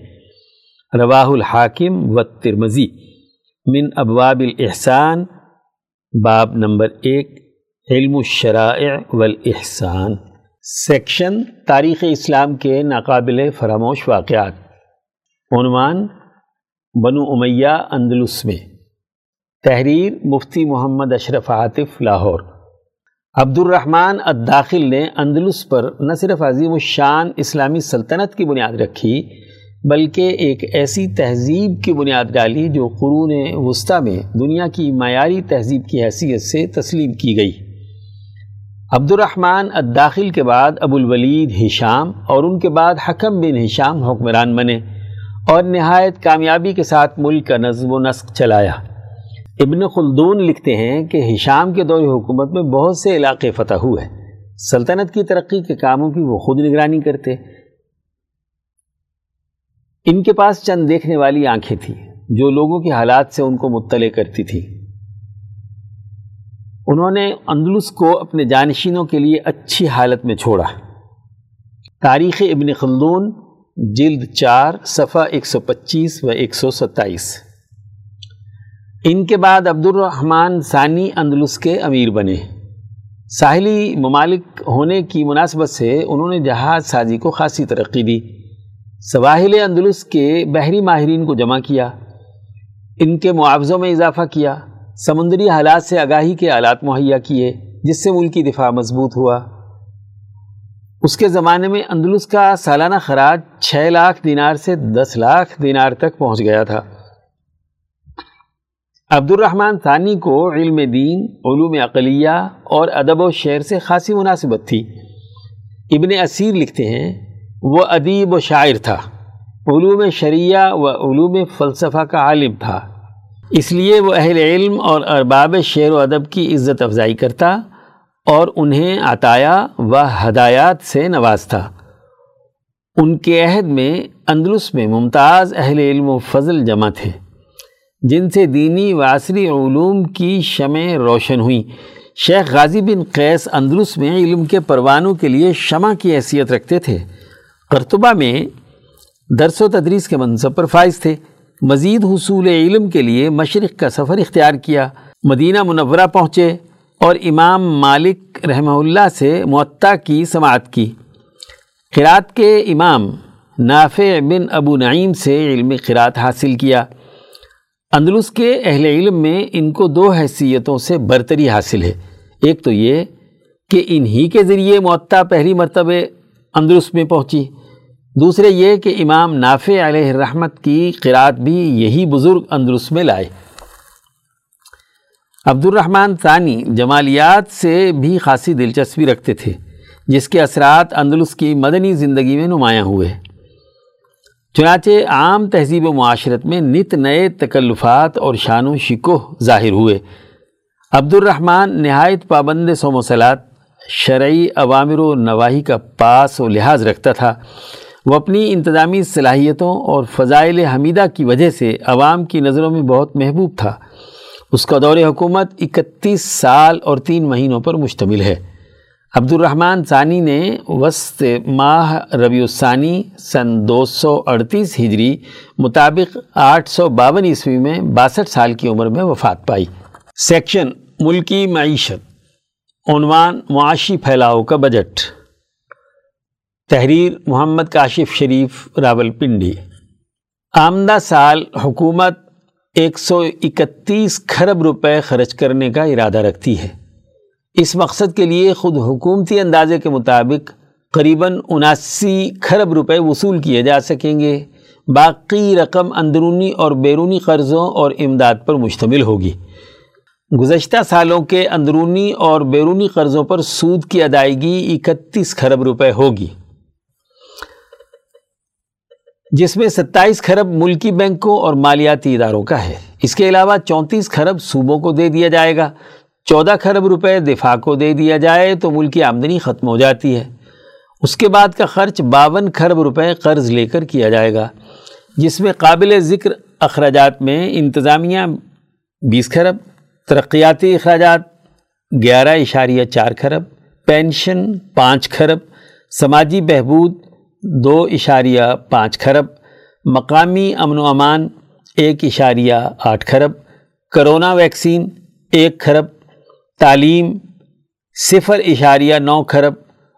رواہ الحاکم و ترمزی من ابواب الاحسان، باب نمبر ایک۔ علم الشرائع والاحسان سیکشن تاریخ اسلام کے ناقابل فراموش واقعات۔ عنوان بنو امیہ اندلس میں۔ تحریر مفتی محمد اشرف عاطف لاہور۔ عبد الرحمن الداخل نے اندلس پر نہ صرف عظیم الشان اسلامی سلطنت کی بنیاد رکھی، بلکہ ایک ایسی تہذیب کی بنیاد ڈالی جو قرون وسطی میں دنیا کی معیاری تہذیب کی حیثیت سے تسلیم کی گئی۔ عبد الرحمن الداخل کے بعد ابو الولید ہشام اور ان کے بعد حکم بن ہشام حکمران بنے اور نہایت کامیابی کے ساتھ ملک کا نظم و نسق چلایا۔ ابن خلدون لکھتے ہیں کہ ہشام کے دور حکومت میں بہت سے علاقے فتح ہوئے۔ سلطنت کی ترقی کے کاموں کی وہ خود نگرانی کرتے۔ ان کے پاس چند دیکھنے والی آنکھیں تھیں جو لوگوں کے حالات سے ان کو مطلع کرتی تھی انہوں نے اندلس کو اپنے جانشینوں کے لیے اچھی حالت میں چھوڑا۔ تاریخ ابن خلدون، جلد چار، صفحہ ایک سو پچیس و ایک سو ستائیس۔ ان کے بعد عبد الرحمن ثانی اندلس کے امیر بنے۔ ساحلی ممالک ہونے کی مناسبت سے انہوں نے جہاز سازی کو خاصی ترقی دی۔ سواحل اندلس کے بحری ماہرین کو جمع کیا۔ ان کے معاوضوں میں اضافہ کیا۔ سمندری حالات سے آگاہی کے آلات مہیا کیے، جس سے ملکی دفاع مضبوط ہوا۔ اس کے زمانے میں اندلس کا سالانہ خراج چھ لاکھ دینار سے دس لاکھ دینار تک پہنچ گیا تھا۔ عبد الرحمن ثانی کو علم دین، علوم اقلیہ اور ادب و شعر سے خاصی مناسبت تھی۔ ابن اسیر لکھتے ہیں، وہ ادیب و شاعر تھا۔ علوم شریعہ و علوم فلسفہ کا عالم تھا۔ اس لیے وہ اہل علم اور ارباب شعر و ادب کی عزت افزائی کرتا اور انہیں عطایا و ہدایات سے نوازتا۔ ان کے عہد میں اندلس میں ممتاز اہل علم و فضل جمع تھے، جن سے دینی و عصری علوم کی شمع روشن ہوئیں شیخ غازی بن قیس اندلس میں علم کے پروانوں کے لیے شمع کی حیثیت رکھتے تھے۔ قرطبہ میں درس و تدریس کے منصب پر فائز تھے۔ مزید حصول علم کے لیے مشرق کا سفر اختیار کیا۔ مدینہ منورہ پہنچے اور امام مالک رحمہ اللہ سے معطا کی سماعت کی۔ قرات کے امام نافع بن ابو نعیم سے علم قرات حاصل کیا۔ اندلس کے اہل علم میں ان کو دو حیثیتوں سے برتری حاصل ہے۔ ایک تو یہ کہ انہی کے ذریعے معطا پہلی مرتبہ اندلس میں پہنچی۔ دوسرے یہ کہ امام نافع علیہ الرحمت کی قرات بھی یہی بزرگ اندرس میں لائے۔ عبد الرحمن ثانی جمالیات سے بھی خاصی دلچسپی رکھتے تھے، جس کے اثرات اندلس کی مدنی زندگی میں نمایاں ہوئے۔ چنانچہ عام تہذیب و معاشرت میں نت نئے تکلفات اور شان و شکو ظاہر ہوئے۔ عبد الرحمن نہایت پابند سو مسلات شرعی عوامر و نواحی کا پاس و لحاظ رکھتا تھا۔ وہ اپنی انتظامی صلاحیتوں اور فضائل حمیدہ کی وجہ سے عوام کی نظروں میں بہت محبوب تھا۔ اس کا دور حکومت اکتیس سال اور تین مہینوں پر مشتمل ہے۔ عبد الرحمن ثانی نے وسط ماہ ربیع الثانی سن دو سو اڑتیس ہجری مطابق آٹھ سو باون عیسوی میں باسٹھ سال کی عمر میں وفات پائی۔ سیکشن، ملکی معیشت، عنوان، معاشی پھیلاؤ کا بجٹ۔ تحریر محمد کاشف شریف، راول پنڈی۔ آمدہ سال حکومت ایک سو اکتیس کھرب روپے خرچ کرنے کا ارادہ رکھتی ہے۔ اس مقصد کے لیے خود حکومتی اندازے کے مطابق قریباً اناسی کھرب روپے وصول کیے جا سکیں گے۔ باقی رقم اندرونی اور بیرونی قرضوں اور امداد پر مشتمل ہوگی۔ گزشتہ سالوں کے اندرونی اور بیرونی قرضوں پر سود کی ادائیگی اکتیس کھرب روپے ہوگی۔ جس میں ستائیس کھرب ملکی بینکوں اور مالیاتی اداروں کا ہے۔ اس کے علاوہ چونتیس کھرب صوبوں کو دے دیا جائے گا۔ چودہ کھرب روپے دفاع کو دے دیا جائے تو ملکی آمدنی ختم ہو جاتی ہے۔ اس کے بعد کا خرچ باون کھرب روپے قرض لے کر کیا جائے گا۔ جس میں قابل ذکر اخراجات میں انتظامیہ بیس کھرب، ترقیاتی اخراجات گیارہ اشاریہ چار کھرب، پینشن پانچ کھرب، سماجی بہبود دو اشاریہ پانچ کھرب، مقامی امن و امان ایک اشاریہ آٹھ کھرب، کرونا ویکسین ایک کھرب، تعلیم صفر اشاریہ نو کھرب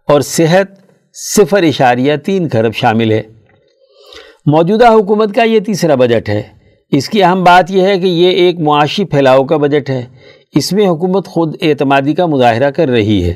اور صحت صفر اشاریہ تین کھرب شامل ہے۔ موجودہ حکومت کا یہ تیسرا بجٹ ہے۔ اس کی اہم بات یہ ہے کہ یہ ایک معاشی پھیلاؤ کا بجٹ ہے۔ اس میں حکومت خود اعتمادی کا مظاہرہ کر رہی ہے۔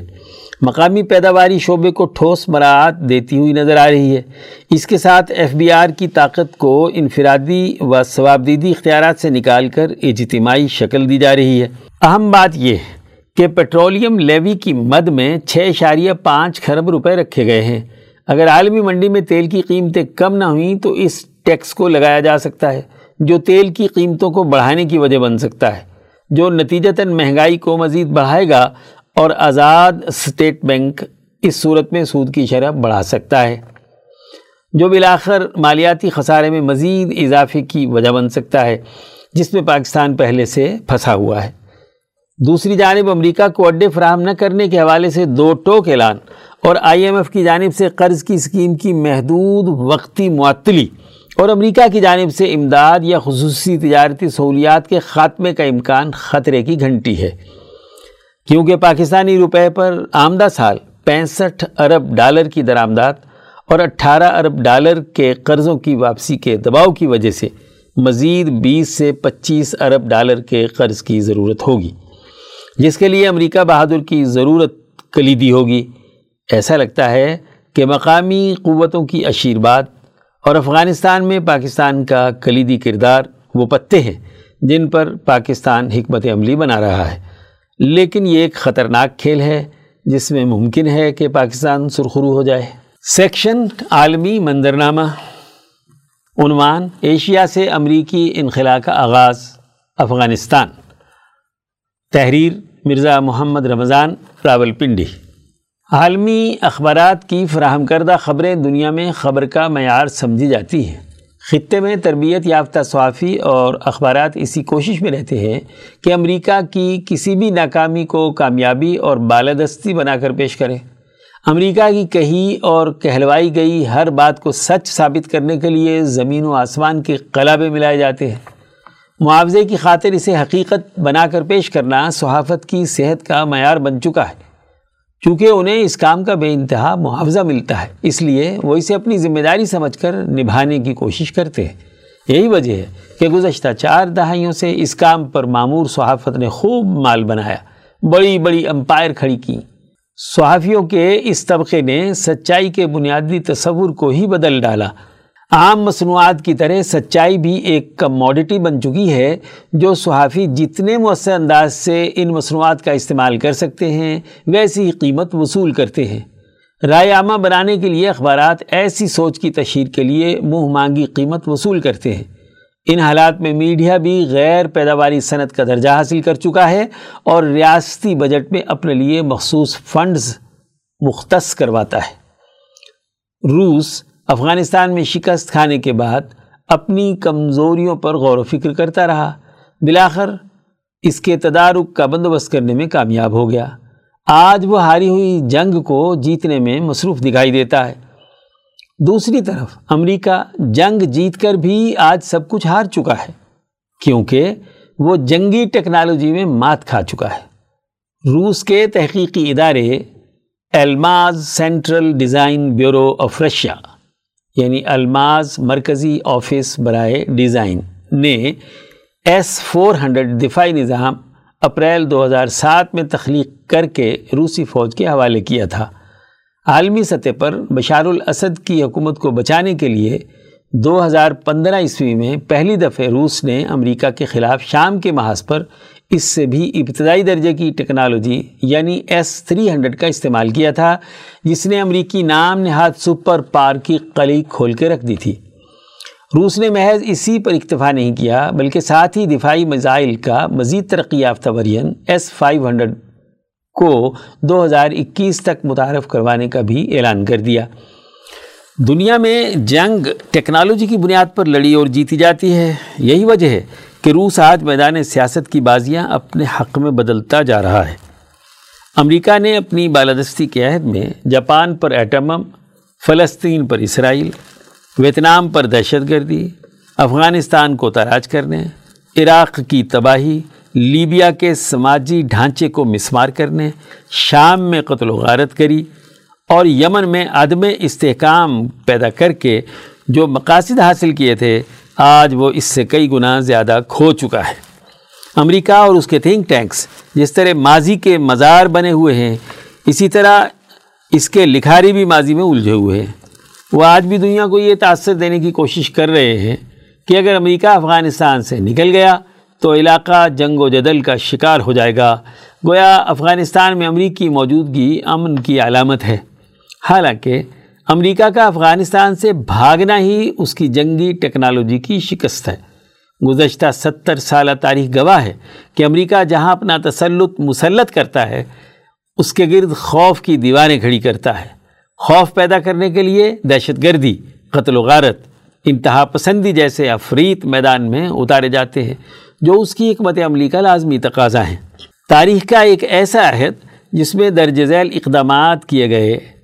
مقامی پیداواری شعبے کو ٹھوس مراعات دیتی ہوئی نظر آ رہی ہے۔ اس کے ساتھ ایف بی آر کی طاقت کو انفرادی و ثوابدیدی اختیارات سے نکال کر اجتماعی شکل دی جا رہی ہے۔ اہم بات یہ ہے کہ پیٹرولیم لیوی کی مد میں چھ اشاریہ پانچ کھرب روپے رکھے گئے ہیں۔ اگر عالمی منڈی میں تیل کی قیمتیں کم نہ ہوئیں تو اس ٹیکس کو لگایا جا سکتا ہے، جو تیل کی قیمتوں کو بڑھانے کی وجہ بن سکتا ہے۔ جو نتیجتاً مہنگائی کو مزید بڑھائے گا اور آزاد اسٹیٹ بینک اس صورت میں سود کی شرح بڑھا سکتا ہے، جو بلاخر مالیاتی خسارے میں مزید اضافے کی وجہ بن سکتا ہے، جس میں پاکستان پہلے سے پھنسا ہوا ہے۔ دوسری جانب، امریکہ کو اڈے فراہم نہ کرنے کے حوالے سے دو ٹوک اعلان اور آئی ایم ایف کی جانب سے قرض کی اسکیم کی محدود وقتی معطلی اور امریکہ کی جانب سے امداد یا خصوصی تجارتی سہولیات کے خاتمے کا امکان خطرے کی گھنٹی ہے۔ کیونکہ پاکستانی روپے پر آمدہ سال پینسٹھ ارب ڈالر کی درآمدات اور اٹھارہ ارب ڈالر کے قرضوں کی واپسی کے دباؤ کی وجہ سے مزید بیس سے پچیس ارب ڈالر کے قرض کی ضرورت ہوگی، جس کے لیے امریکہ بہادر کی ضرورت کلیدی ہوگی۔ ایسا لگتا ہے کہ مقامی قوتوں کی اشیرباد اور افغانستان میں پاکستان کا کلیدی کردار وہ پتے ہیں جن پر پاکستان حکمت عملی بنا رہا ہے۔ لیکن یہ ایک خطرناک کھیل ہے جس میں ممکن ہے کہ پاکستان سرخرو ہو جائے۔ سیکشن عالمی منظرنامہ عنوان، ایشیا سے امریکی انخلاء کا آغاز، افغانستان۔ تحریر، مرزا محمد رمضان راول پنڈی عالمی اخبارات کی فراہم کردہ خبریں دنیا میں خبر کا معیار سمجھی جاتی ہیں۔ خطے میں تربیت یافتہ صحافی اور اخبارات اسی کوشش میں رہتے ہیں کہ امریکہ کی کسی بھی ناکامی کو کامیابی اور بالادستی بنا کر پیش کریں۔ امریکہ کی کہی اور کہلوائی گئی ہر بات کو سچ ثابت کرنے کے لیے زمین و آسمان کے قلابے ملائے جاتے ہیں۔ معاوضے کی خاطر اسے حقیقت بنا کر پیش کرنا صحافت کی صحت کا معیار بن چکا ہے۔ چونکہ انہیں اس کام کا بے انتہا معاوضہ ملتا ہے۔ اس لیے وہ اسے اپنی ذمہ داری سمجھ کر نبھانے کی کوشش کرتے ہیں۔ یہی وجہ ہے کہ گزشتہ چار دہائیوں سے اس کام پر معمور صحافت نے خوب مال بنایا۔ بڑی بڑی امپائر کھڑی کی صحافیوں کے اس طبقے نے سچائی کے بنیادی تصور کو ہی بدل ڈالا۔ عام مصنوعات کی طرح سچائی بھی ایک کموڈٹی بن چکی ہے جو صحافی جتنے مؤثر انداز سے ان مصنوعات کا استعمال کر سکتے ہیں، ویسی ہی قیمت وصول کرتے ہیں۔ رائے عامہ بنانے کے لیے اخبارات ایسی سوچ کی تشہیر کے لیے منہ مانگی قیمت وصول کرتے ہیں۔ ان حالات میں میڈیا بھی غیر پیداواری صنعت کا درجہ حاصل کر چکا ہے اور ریاستی بجٹ میں اپنے لیے مخصوص فنڈز مختص کرواتا ہے۔ روس افغانستان میں شکست کھانے کے بعد اپنی کمزوریوں پر غور و فکر کرتا رہا۔ بلاخر اس کے تدارک کا بندوبست کرنے میں کامیاب ہو گیا۔ آج وہ ہاری ہوئی جنگ کو جیتنے میں مصروف دکھائی دیتا ہے۔ دوسری طرف، امریکہ جنگ جیت کر بھی آج سب کچھ ہار چکا ہے، کیونکہ وہ جنگی ٹیکنالوجی میں مات کھا چکا ہے۔ روس کے تحقیقی ادارے Almaz central design bureau of Russia یعنی الماز مرکزی آفس برائے ڈیزائن نے ایس فور ہنڈریڈ دفاعی نظام اپریل دو ہزار سات میں تخلیق کر کے روسی فوج کے حوالے کیا تھا۔ عالمی سطح پر بشار الاسد کی حکومت کو بچانے کے لیے دو ہزار پندرہ عیسوی میں پہلی دفعہ روس نے امریکہ کے خلاف شام کے محاذ پر اس سے بھی ابتدائی درجے کی ٹیکنالوجی یعنی ایس تھری ہنڈریڈ کا استعمال کیا تھا، جس نے امریکی نام نہاد سپر پار کی قلی کھول کے رکھ دی تھی۔ روس نے محض اسی پر اکتفا نہیں کیا، بلکہ ساتھ ہی دفاعی میزائل کا مزید ترقی یافتہ ورین ایس فائیو ہنڈریڈ کو دو ہزار اکیس تک متعارف کروانے کا بھی اعلان کر دیا۔ دنیا میں جنگ ٹیکنالوجی کی بنیاد پر لڑی اور جیتی جاتی ہے، یہی وجہ ہے کہ روس آج میدان سیاست کی بازیاں اپنے حق میں بدلتا جا رہا ہے۔ امریکہ نے اپنی بالادستی کے عہد میں جاپان پر ایٹمم، فلسطین پر اسرائیل، ویتنام پر دہشت گردی، افغانستان کو تراج کرنے، عراق کی تباہی، لیبیا کے سماجی ڈھانچے کو مسمار کرنے، شام میں قتل و غارت کری اور یمن میں عدم استحکام پیدا کر کے جو مقاصد حاصل کیے تھے آج وہ اس سے کئی گنا زیادہ کھو چکا ہے۔ امریکہ اور اس کے تھنک ٹینکس جس طرح ماضی کے مزار بنے ہوئے ہیں، اسی طرح اس کے لکھاری بھی ماضی میں الجھے ہوئے ہیں۔ وہ آج بھی دنیا کو یہ تاثر دینے کی کوشش کر رہے ہیں کہ اگر امریکہ افغانستان سے نکل گیا تو علاقہ جنگ و جدل کا شکار ہو جائے گا۔ گویا افغانستان میں امریکی موجودگی امن کی علامت ہے۔ حالانکہ امریکہ کا افغانستان سے بھاگنا ہی اس کی جنگی ٹیکنالوجی کی شکست ہے۔ گزشتہ ستر سالہ تاریخ گواہ ہے کہ امریکہ جہاں اپنا تسلط مسلط کرتا ہے، اس کے گرد خوف کی دیواریں کھڑی کرتا ہے۔ خوف پیدا کرنے کے لیے دہشت گردی، قتل و غارت، انتہا پسندی جیسے افریت میدان میں اتارے جاتے ہیں، جو اس کی حکمت عملی کا لازمی تقاضا ہے تاریخ کا ایک ایسا عہد جس میں درج ذیل اقدامات کیے گئے۔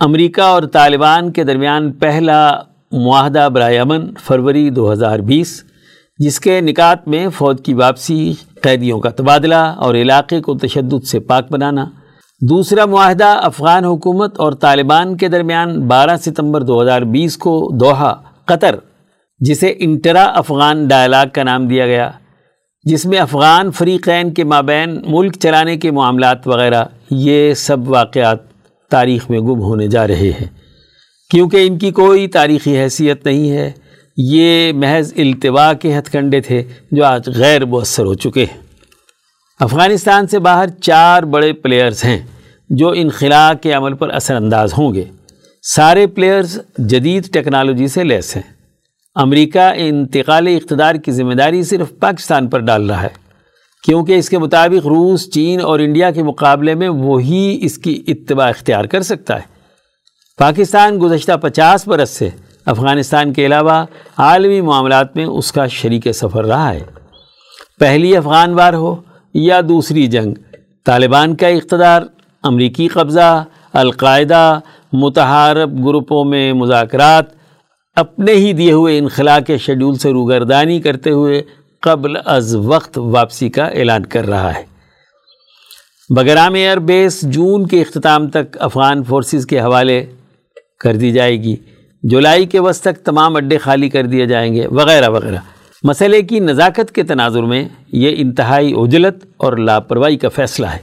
امریکہ اور طالبان کے درمیان پہلا معاہدہ برائے امن فروری دو ہزار بیس، جس کے نکات میں فوج کی واپسی، قیدیوں کا تبادلہ اور علاقے کو تشدد سے پاک بنانا۔ دوسرا معاہدہ افغان حکومت اور طالبان کے درمیان بارہ ستمبر دو ہزار بیس کو دوحہ، قطر، جسے انٹرا افغان ڈائلاگ کا نام دیا گیا، جس میں افغان فریقین کے مابین ملک چلانے کے معاملات وغیرہ۔ یہ سب واقعات تاریخ میں گم ہونے جا رہے ہیں۔ کیونکہ ان کی کوئی تاریخی حیثیت نہیں ہے۔ یہ محض التوا کے ہتھ کنڈے تھے جو آج غیر مؤثر ہو چکے ہیں۔ افغانستان سے باہر چار بڑے پلیئرز ہیں جو انخلا کے عمل پر اثر انداز ہوں گے۔ سارے پلیئرز جدید ٹیکنالوجی سے لیس ہیں۔ امریکہ انتقال اقتدار کی ذمہ داری صرف پاکستان پر ڈال رہا ہے۔ کیونکہ اس کے مطابق روس، چین اور انڈیا کے مقابلے میں وہی اس کی اتباع اختیار کر سکتا ہے۔ پاکستان گزشتہ پچاس برس سے افغانستان کے علاوہ عالمی معاملات میں اس کا شریک سفر رہا ہے۔ پہلی افغان وار ہو یا دوسری جنگ، طالبان کا اقتدار، امریکی قبضہ، القاعدہ، متحارب گروپوں میں مذاکرات، اپنے ہی دیے ہوئے انخلا کے شیڈول سے روگردانی کرتے ہوئے قبل از وقت واپسی کا اعلان کر رہا ہے۔ بگرام ایئر بیس جون کے اختتام تک افغان فورسز کے حوالے کر دی جائے گی۔ جولائی کے وسط تک تمام اڈے خالی کر دیے جائیں گے، وغیرہ وغیرہ۔ مسئلے کی نزاکت کے تناظر میں یہ انتہائی اجلت اور لاپرواہی کا فیصلہ ہے،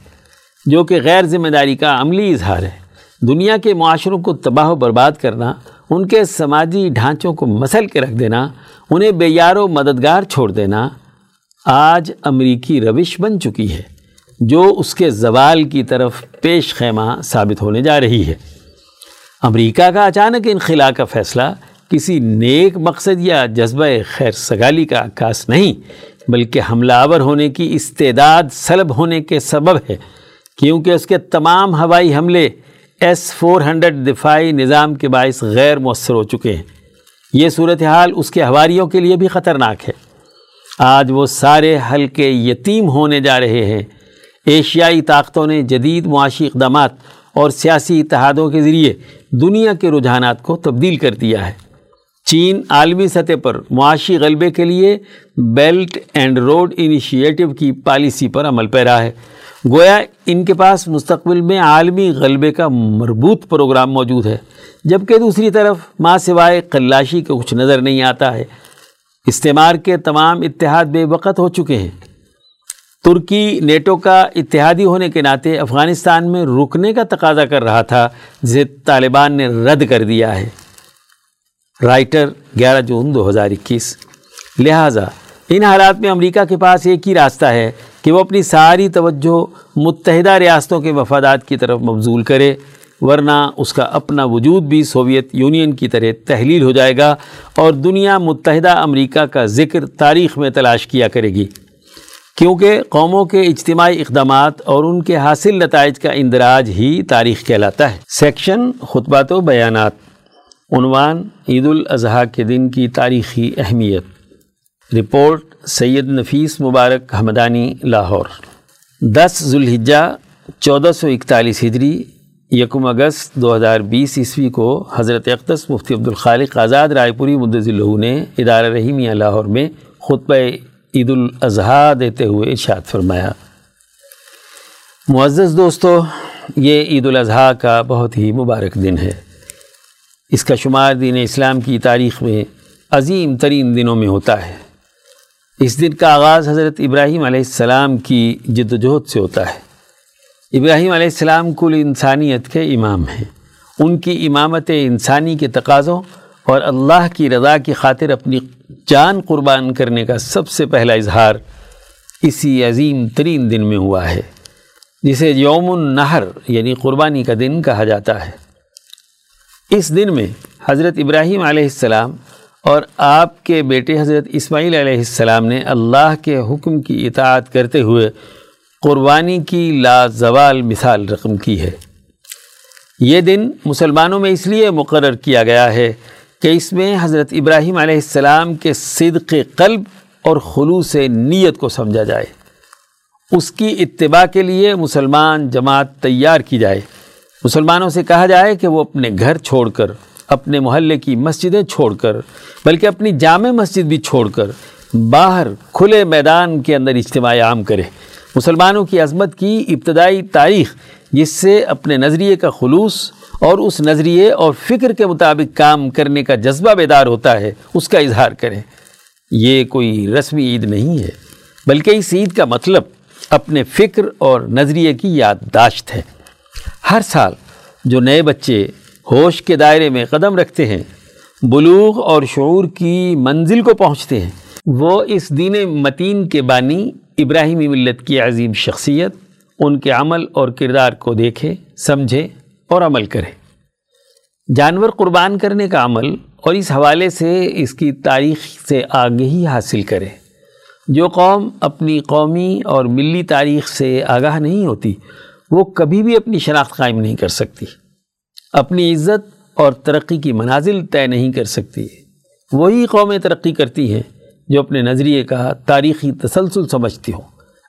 جو کہ غیر ذمہ داری کا عملی اظہار ہے۔ دنیا کے معاشروں کو تباہ و برباد کرنا ان کے سماجی ڈھانچوں کو مسل کے رکھ دینا، انہیں بے یار و مددگار چھوڑ دینا۔ آج امریکی روش بن چکی ہے، جو اس کے زوال کی طرف پیش خیمہ ثابت ہونے جا رہی ہے۔ امریکہ کا اچانک انخلا کا فیصلہ کسی نیک مقصد یا جذبہ خیر سگالی کا عکاس نہیں، بلکہ حملہ آور ہونے کی استعداد سلب ہونے کے سبب ہے، کیونکہ اس کے تمام ہوائی حملے ایس فور ہنڈریڈ دفاعی نظام کے باعث غیر مؤثر ہو چکے ہیں۔ یہ صورتحال اس کے ہواریوں کے لیے بھی خطرناک ہے۔ آج وہ سارے حلقے یتیم ہونے جا رہے ہیں۔ ایشیائی طاقتوں نے جدید معاشی اقدامات اور سیاسی اتحادوں کے ذریعے دنیا کے رجحانات کو تبدیل کر دیا ہے۔ چین عالمی سطح پر معاشی غلبے کے لیے بیلٹ اینڈ روڈ انیشیٹو کی پالیسی پر عمل پیرا ہے۔ گویا ان کے پاس مستقبل میں عالمی غلبے کا مربوط پروگرام موجود ہے، جبکہ دوسری طرف ماں سوائے قلاشی کے کچھ نظر نہیں آتا ہے۔ استعمار کے تمام اتحاد بے وقت ہو چکے ہیں۔ ترکی نیٹو کا اتحادی ہونے کے ناطے افغانستان میں رکنے کا تقاضا کر رہا تھا جسے طالبان نے رد کر دیا ہے۔ رائٹر گیارہ جون دو ہزار اکیس۔ لہٰذا ان حالات میں امریکہ کے پاس ایک ہی راستہ ہے کہ وہ اپنی ساری توجہ متحدہ ریاستوں کے مفادات کی طرف مبزول کرے، ورنہ اس کا اپنا وجود بھی سوویت یونین کی طرح تحلیل ہو جائے گا اور دنیا متحدہ امریکہ کا ذکر تاریخ میں تلاش کیا کرے گی۔ کیونکہ قوموں کے اجتماعی اقدامات اور ان کے حاصل نتائج کا اندراج ہی تاریخ کہلاتا ہے۔ سیکشن خطبات و بیانات۔ عنوان عید الاضحیٰ کے دن کی تاریخی اہمیت۔ رپورٹ سید نفیس مبارک حمدانی لاہور۔ دس ذوالحجہ، چودہ سو اکتالیس ہجری، یکم اگست دو ہزار بیس عیسوی کو حضرت اقدس مفتی عبدالخالق آزاد رائے پوری مدض اللہ نے ادارہ رحیمیہ لاہور میں خطبہ عید الاضحیٰ دیتے ہوئے ارشاد فرمایا۔ معزز دوستو، یہ عید الاضحیٰ کا بہت ہی مبارک دن ہے۔ اس کا شمار دین اسلام کی تاریخ میں عظیم ترین دنوں میں ہوتا ہے۔ اس دن کا آغاز حضرت ابراہیم علیہ السلام کی جد و جہد سے ہوتا ہے۔ ابراہیم علیہ السلام کل انسانیت کے امام ہیں۔ ان کی امامت انسانی کے تقاضوں اور اللہ کی رضا کی خاطر اپنی جان قربان کرنے کا سب سے پہلا اظہار اسی عظیم ترین دن میں ہوا ہے، جسے یوم النہر یعنی قربانی کا دن کہا جاتا ہے۔ اس دن میں حضرت ابراہیم علیہ السلام اور آپ کے بیٹے حضرت اسماعیل علیہ السلام نے اللہ کے حکم کی اطاعت کرتے ہوئے قربانی کی لازوال مثال رقم کی ہے۔ یہ دن مسلمانوں میں اس لیے مقرر کیا گیا ہے کہ اس میں حضرت ابراہیم علیہ السلام کے صدق قلب اور خلوص نیت کو سمجھا جائے۔ اس کی اتباع کے لیے مسلمان جماعت تیار کی جائے۔ مسلمانوں سے کہا جائے کہ وہ اپنے گھر چھوڑ کر اپنے محلے کی مسجدیں چھوڑ کر، بلکہ اپنی جامع مسجد بھی چھوڑ کر باہر کھلے میدان کے اندر اجتماع عام کرے۔ مسلمانوں کی عظمت کی ابتدائی تاریخ، جس سے اپنے نظریے کا خلوص اور اس نظریے اور فکر کے مطابق کام کرنے کا جذبہ بیدار ہوتا ہے، اس کا اظہار کریں۔ یہ کوئی رسمی عید نہیں ہے، بلکہ اس عید کا مطلب اپنے فکر اور نظریے کی یادداشت ہے۔ ہر سال جو نئے بچے ہوش کے دائرے میں قدم رکھتے ہیں، بلوغ اور شعور کی منزل کو پہنچتے ہیں۔ وہ اس دین متین کے بانی ابراہیمی ملت کی عظیم شخصیت، ان کے عمل اور کردار کو دیکھے، سمجھے اور عمل کرے۔ جانور قربان کرنے کا عمل اور اس حوالے سے اس کی تاریخ سے آگہی حاصل کرے۔ جو قوم اپنی قومی اور ملی تاریخ سے آگاہ نہیں ہوتی، وہ کبھی بھی اپنی شناخت قائم نہیں کر سکتی۔ اپنی عزت اور ترقی کی منازل طے نہیں کر سکتی۔ وہی قومیں ترقی کرتی ہیں جو اپنے نظریے کا، تاریخی تسلسل سمجھتی ہوں،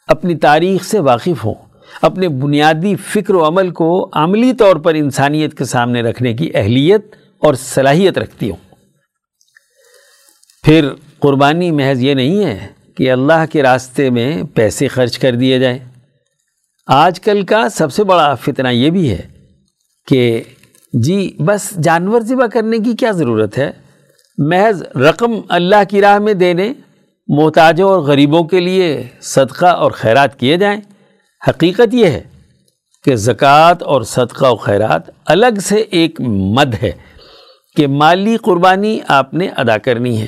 اپنی تاریخ سے واقف ہوں، اپنے بنیادی فکر و عمل کو عملی طور پر انسانیت کے سامنے رکھنے کی اہلیت اور صلاحیت رکھتی ہوں۔ پھر قربانی محض یہ نہیں ہے کہ اللہ کے راستے میں پیسے خرچ کر دیے جائیں۔ آج کل کا سب سے بڑا فتنہ یہ بھی ہے کہ جی بس جانور ذبح کرنے کی کیا ضرورت ہے؟ محض رقم اللہ کی راہ میں دینے، محتاجوں اور غریبوں کے لیے صدقہ اور خیرات کیے جائیں۔ حقیقت یہ ہے کہ زکوٰۃ اور صدقہ و خیرات الگ سے ایک مد ہے کہ مالی قربانی آپ نے ادا کرنی ہے۔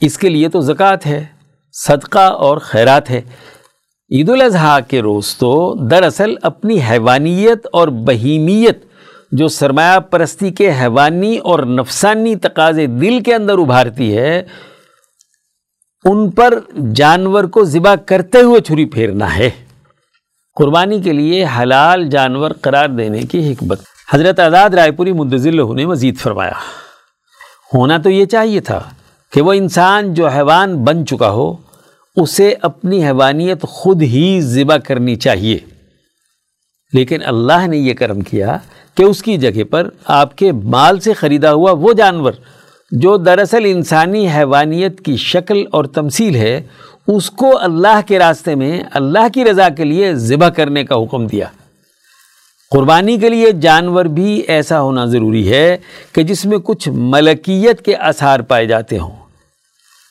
اس کے لیے تو زکوٰۃ ہے، صدقہ اور خیرات ہے۔ عید الاضحیٰ کے روز تو دراصل اپنی حیوانیت اور بہیمیت جو سرمایہ پرستی کے حیوانی اور نفسانی تقاضے دل کے اندر ابھارتی ہے، ان پر جانور کو ذبح کرتے ہوئے چھری پھیرنا ہے۔ قربانی کے لیے حلال جانور قرار دینے کی حکمت۔ حضرت آزاد رائے پوری مدضل نے مزید فرمایا، ہونا تو یہ چاہیے تھا کہ وہ انسان جو حیوان بن چکا ہو، اسے اپنی حیوانیت خود ہی ذبح کرنی چاہیے۔ لیکن اللہ نے یہ کرم کیا کہ اس کی جگہ پر آپ کے مال سے خریدا ہوا وہ جانور جو دراصل انسانی حیوانیت کی شکل اور تمثیل ہے، اس کو اللہ کے راستے میں، اللہ کی رضا کے لیے ذبح کرنے کا حکم دیا۔ قربانی کے لیے جانور بھی ایسا ہونا ضروری ہے کہ جس میں کچھ ملکیت کے اثار پائے جاتے ہوں۔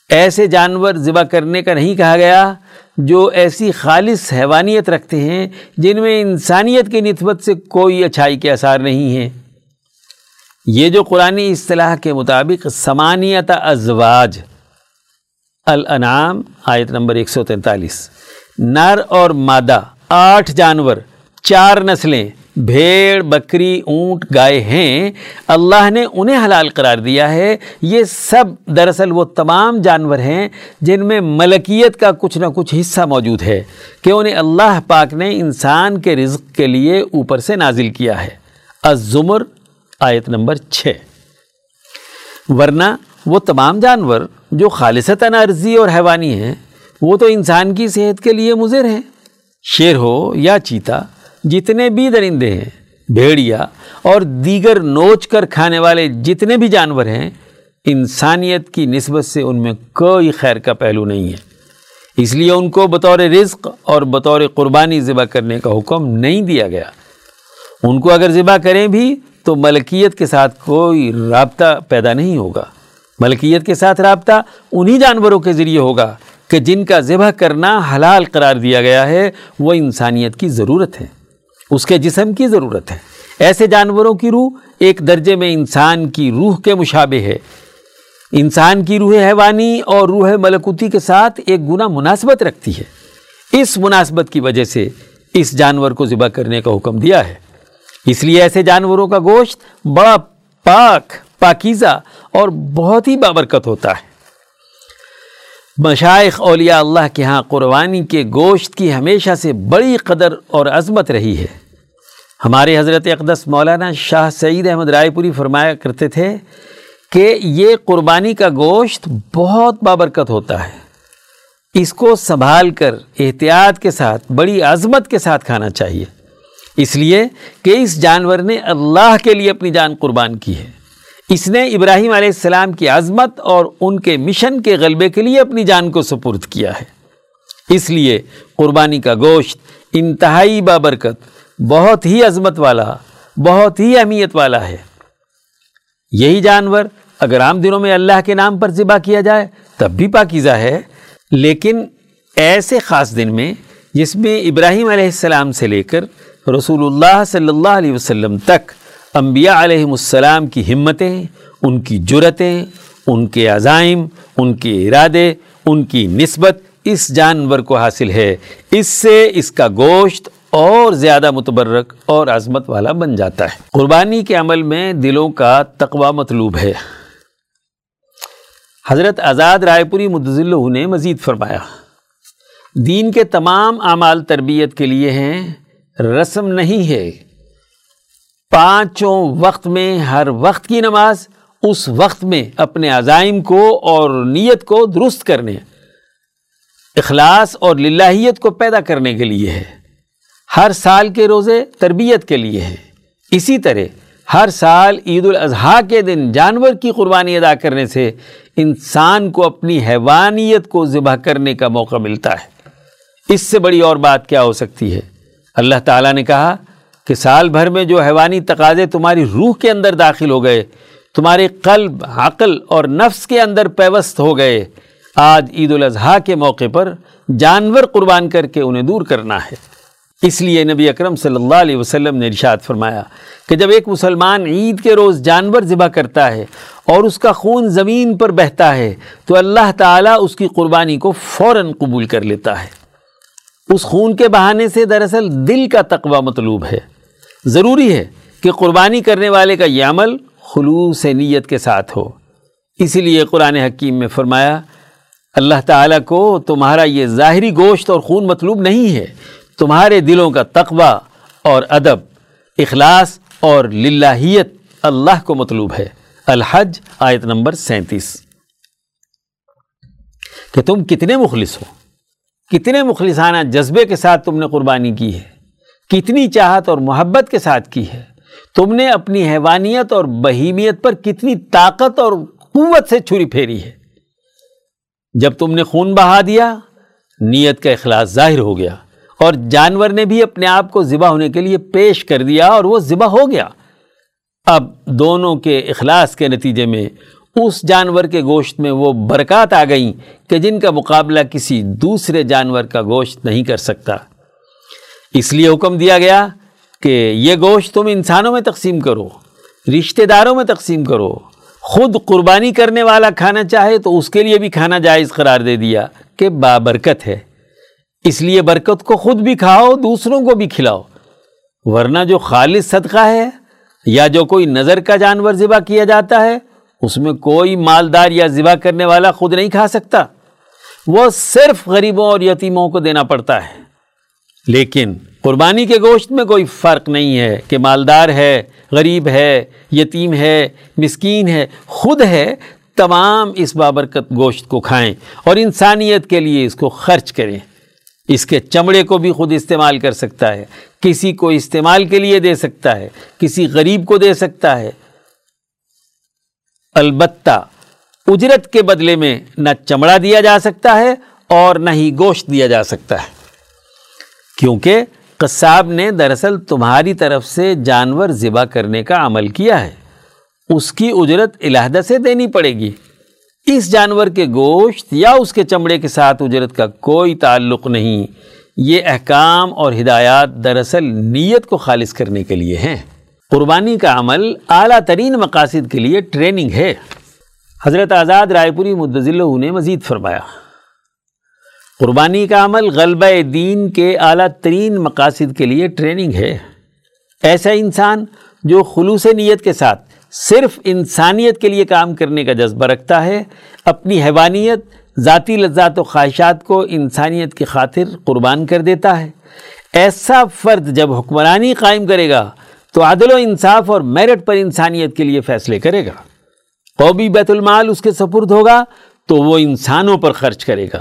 ایسے جانور ذبح کرنے کا نہیں کہا گیا۔ جو ایسی خالص حیوانیت رکھتے ہیں جن میں انسانیت کی نسبت سے کوئی اچھائی کے اثار نہیں ہیں۔ یہ جو قرآن اصطلاح کے مطابق سمانیت ازواج۔ الانعام، آیت نمبر ایک سو تینتالیس۔ نر اور مادہ، آٹھ جانور، چار نسلیں۔ بھیڑ، بکری، اونٹ، گائے ہیں۔ اللہ نے انہیں حلال قرار دیا ہے۔ یہ سب دراصل وہ تمام جانور ہیں جن میں ملکیت کا کچھ نہ کچھ حصہ موجود ہے کہ انہیں اللہ پاک نے انسان کے رزق کے لیے اوپر سے نازل کیا ہے۔ الزمر، آیت نمبر چھ۔ ورنہ وہ تمام جانور جو خالصتاً عرضی اور حیوانی ہیں، وہ تو انسان کی صحت کے لیے مضر ہیں۔ شیر ہو یا چیتا جتنے بھی درندے ہیں، بھیڑیا اور دیگر نوچ کر کھانے والے جتنے بھی جانور ہیں، انسانیت کی نسبت سے ان میں کوئی خیر کا پہلو نہیں ہے۔ اس لیے ان کو بطور رزق اور بطور قربانی ذبح کرنے کا حکم نہیں دیا گیا۔ ان کو اگر ذبح کریں بھی، تو ملکیت کے ساتھ کوئی رابطہ پیدا نہیں ہوگا۔ ملکیت کے ساتھ رابطہ انہی جانوروں کے ذریعے ہوگا کہ جن کا ذبح کرنا حلال قرار دیا گیا ہے، وہ انسانیت کی ضرورت ہے۔ اس کے جسم کی ضرورت ہے۔ ایسے جانوروں کی روح ایک درجے میں انسان کی روح کے مشابہ ہے۔ انسان کی روح حیوانی اور روح ملکوتی کے ساتھ ایک گنا مناسبت رکھتی ہے۔ اس مناسبت کی وجہ سے اس جانور کو ذبح کرنے کا حکم دیا ہے۔ اس لیے ایسے جانوروں کا گوشت بڑا پاک، پاکیزہ اور بہت ہی بابرکت ہوتا ہے۔ مشائق اولیاء اللہ کے ہاں قربانی کے گوشت کی ہمیشہ سے بڑی قدر اور عظمت رہی ہے۔ ہمارے حضرت اقدس مولانا شاہ سعید احمد رائے پوری فرمایا کرتے تھے کہ یہ قربانی کا گوشت بہت بابرکت ہوتا ہے۔ اس کو سنبھال کر احتیاط کے ساتھ، بڑی عظمت کے ساتھ کھانا چاہیے۔ اس لیے کہ اس جانور نے اللہ کے لیے اپنی جان قربان کی ہے۔ اس نے ابراہیم علیہ السلام کی عظمت اور ان کے مشن کے غلبے کے لیے اپنی جان کو سپرد کیا ہے۔ اس لیے قربانی کا گوشت، انتہائی بابرکت، بہت ہی عظمت والا، بہت ہی اہمیت والا ہے۔ یہی جانور اگر عام دنوں میں اللہ کے نام پر ذبح کیا جائے تب بھی پاکیزہ ہے۔ لیکن ایسے خاص دن میں جس میں ابراہیم علیہ السلام سے لے کر رسول اللہ صلی اللہ علیہ وسلم تک انبیاء علیہ السلام کی ہمتیں، ان کی جرتیں، ان کے عزائم، ان کے ارادے، ان کی نسبت اس جانور کو حاصل ہے۔ اس سے اس کا گوشت اور زیادہ متبرک اور عظمت والا بن جاتا ہے۔ قربانی کے عمل میں دلوں کا تقوی مطلوب ہے۔ حضرت آزاد رائے پوری مدضل نے مزید فرمایا، دین کے تمام اعمال تربیت کے لیے ہیں، رسم نہیں ہے۔ پانچوں وقت میں ہر وقت کی نماز، اس وقت میں اپنے عزائم کو اور نیت کو درست کرنے، اخلاص اور للہیت کو پیدا کرنے کے لیے ہے۔ ہر سال کے روزے تربیت کے لیے ہے اسی طرح ہر سال عید الاضحیٰ کے دن جانور کی قربانی ادا کرنے سے انسان کو اپنی حیوانیت کو ذبح کرنے کا موقع ملتا ہے۔ اس سے بڑی اور بات کیا ہو سکتی ہے؟ اللہ تعالیٰ نے کہا کہ سال بھر میں جو حیوانی تقاضے تمہاری روح کے اندر داخل ہو گئے، تمہارے قلب، عقل اور نفس کے اندر پیوست ہو گئے۔ آج عید الاضحیٰ کے موقع پر جانور قربان کر کے انہیں دور کرنا ہے۔ اس لیے نبی اکرم صلی اللہ علیہ وسلم نے ارشاد فرمایا کہ جب ایک مسلمان عید کے روز جانور ذبح کرتا ہے اور اس کا خون زمین پر بہتا ہے، تو اللہ تعالیٰ اس کی قربانی کو فوراً قبول کر لیتا ہے۔ اس خون کے بہانے سے دراصل دل کا تقوی مطلوب ہے۔ ضروری ہے کہ قربانی کرنے والے کا یہ عمل خلوص نیت کے ساتھ ہو۔ اسی لیے قرآن حکیم میں فرمایا، اللہ تعالیٰ کو تمہارا یہ ظاہری گوشت اور خون مطلوب نہیں ہے۔ تمہارے دلوں کا تقوی اور ادب، اخلاص اور للہیت اللہ کو مطلوب ہے۔ الحج، آیت نمبر سینتیس۔ کہ تم کتنے مخلص ہو۔ کتنے مخلصانہ جذبے کے ساتھ تم نے قربانی کی ہے، کتنی چاہت اور محبت کے ساتھ کی ہے۔ تم نے اپنی حیوانیت اور بہیمیت پر کتنی طاقت اور قوت سے چھری پھیری ہے۔ جب تم نے خون بہا دیا، نیت کا اخلاص ظاہر ہو گیا اور جانور نے بھی اپنے آپ کو ذبح ہونے کے لیے پیش کر دیا اور وہ ذبح ہو گیا۔ اب دونوں کے اخلاص کے نتیجے میں اس جانور کے گوشت میں وہ برکات آ گئیں کہ جن کا مقابلہ کسی دوسرے جانور کا گوشت نہیں کر سکتا۔ اس لیے حکم دیا گیا کہ یہ گوشت تم انسانوں میں تقسیم کرو، رشتہ داروں میں تقسیم کرو۔ خود قربانی کرنے والا کھانا چاہے تو اس کے لیے بھی کھانا جائز قرار دے دیا کہ بابرکت ہے۔ اس لیے برکت کو خود بھی کھاؤ، دوسروں کو بھی کھلاؤ۔ ورنہ جو خالص صدقہ ہے یا جو کوئی نظر کا جانور ذبح کیا جاتا ہے اس میں کوئی مالدار یا ذبح کرنے والا خود نہیں کھا سکتا۔ وہ صرف غریبوں اور یتیموں کو دینا پڑتا ہے۔ لیکن قربانی کے گوشت میں کوئی فرق نہیں ہے کہ مالدار ہے، غریب ہے، یتیم ہے، مسکین ہے، خود ہے، تمام اس بابرکت گوشت کو کھائیں اور انسانیت کے لیے اس کو خرچ کریں۔ اس کے چمڑے کو بھی خود استعمال کر سکتا ہے۔ کسی کو استعمال کے لیے دے سکتا ہے، کسی غریب کو دے سکتا ہے۔ البتہ اجرت کے بدلے میں نہ چمڑا دیا جا سکتا ہے اور نہ ہی گوشت دیا جا سکتا ہے۔ کیونکہ قصاب نے دراصل تمہاری طرف سے جانور ذبح کرنے کا عمل کیا ہے۔ اس کی اجرت علیحدہ سے دینی پڑے گی۔ اس جانور کے گوشت یا اس کے چمڑے کے ساتھ اجرت کا کوئی تعلق نہیں۔ یہ احکام اور ہدایات دراصل نیت کو خالص کرنے کے لیے ہیں۔ قربانی کا عمل اعلیٰ ترین مقاصد کے لیے ٹریننگ ہے۔ حضرت آزاد رائے پوری مدضل نے مزید فرمایا۔ قربانی کا عمل غلبہ دین کے اعلیٰ ترین مقاصد کے لیے ٹریننگ ہے۔ ایسا انسان جو خلوص نیت کے ساتھ صرف انسانیت کے لیے کام کرنے کا جذبہ رکھتا ہے، اپنی حیوانیت، ذاتی لذات و خواہشات کو انسانیت کی خاطر قربان کر دیتا ہے۔ ایسا فرد جب حکمرانی قائم کرے گا تو عدل و انصاف اور میرٹ پر انسانیت کے لیے فیصلے کرے گا۔ قوبی بیت المال اس کے سپرد ہوگا تو وہ انسانوں پر خرچ کرے گا۔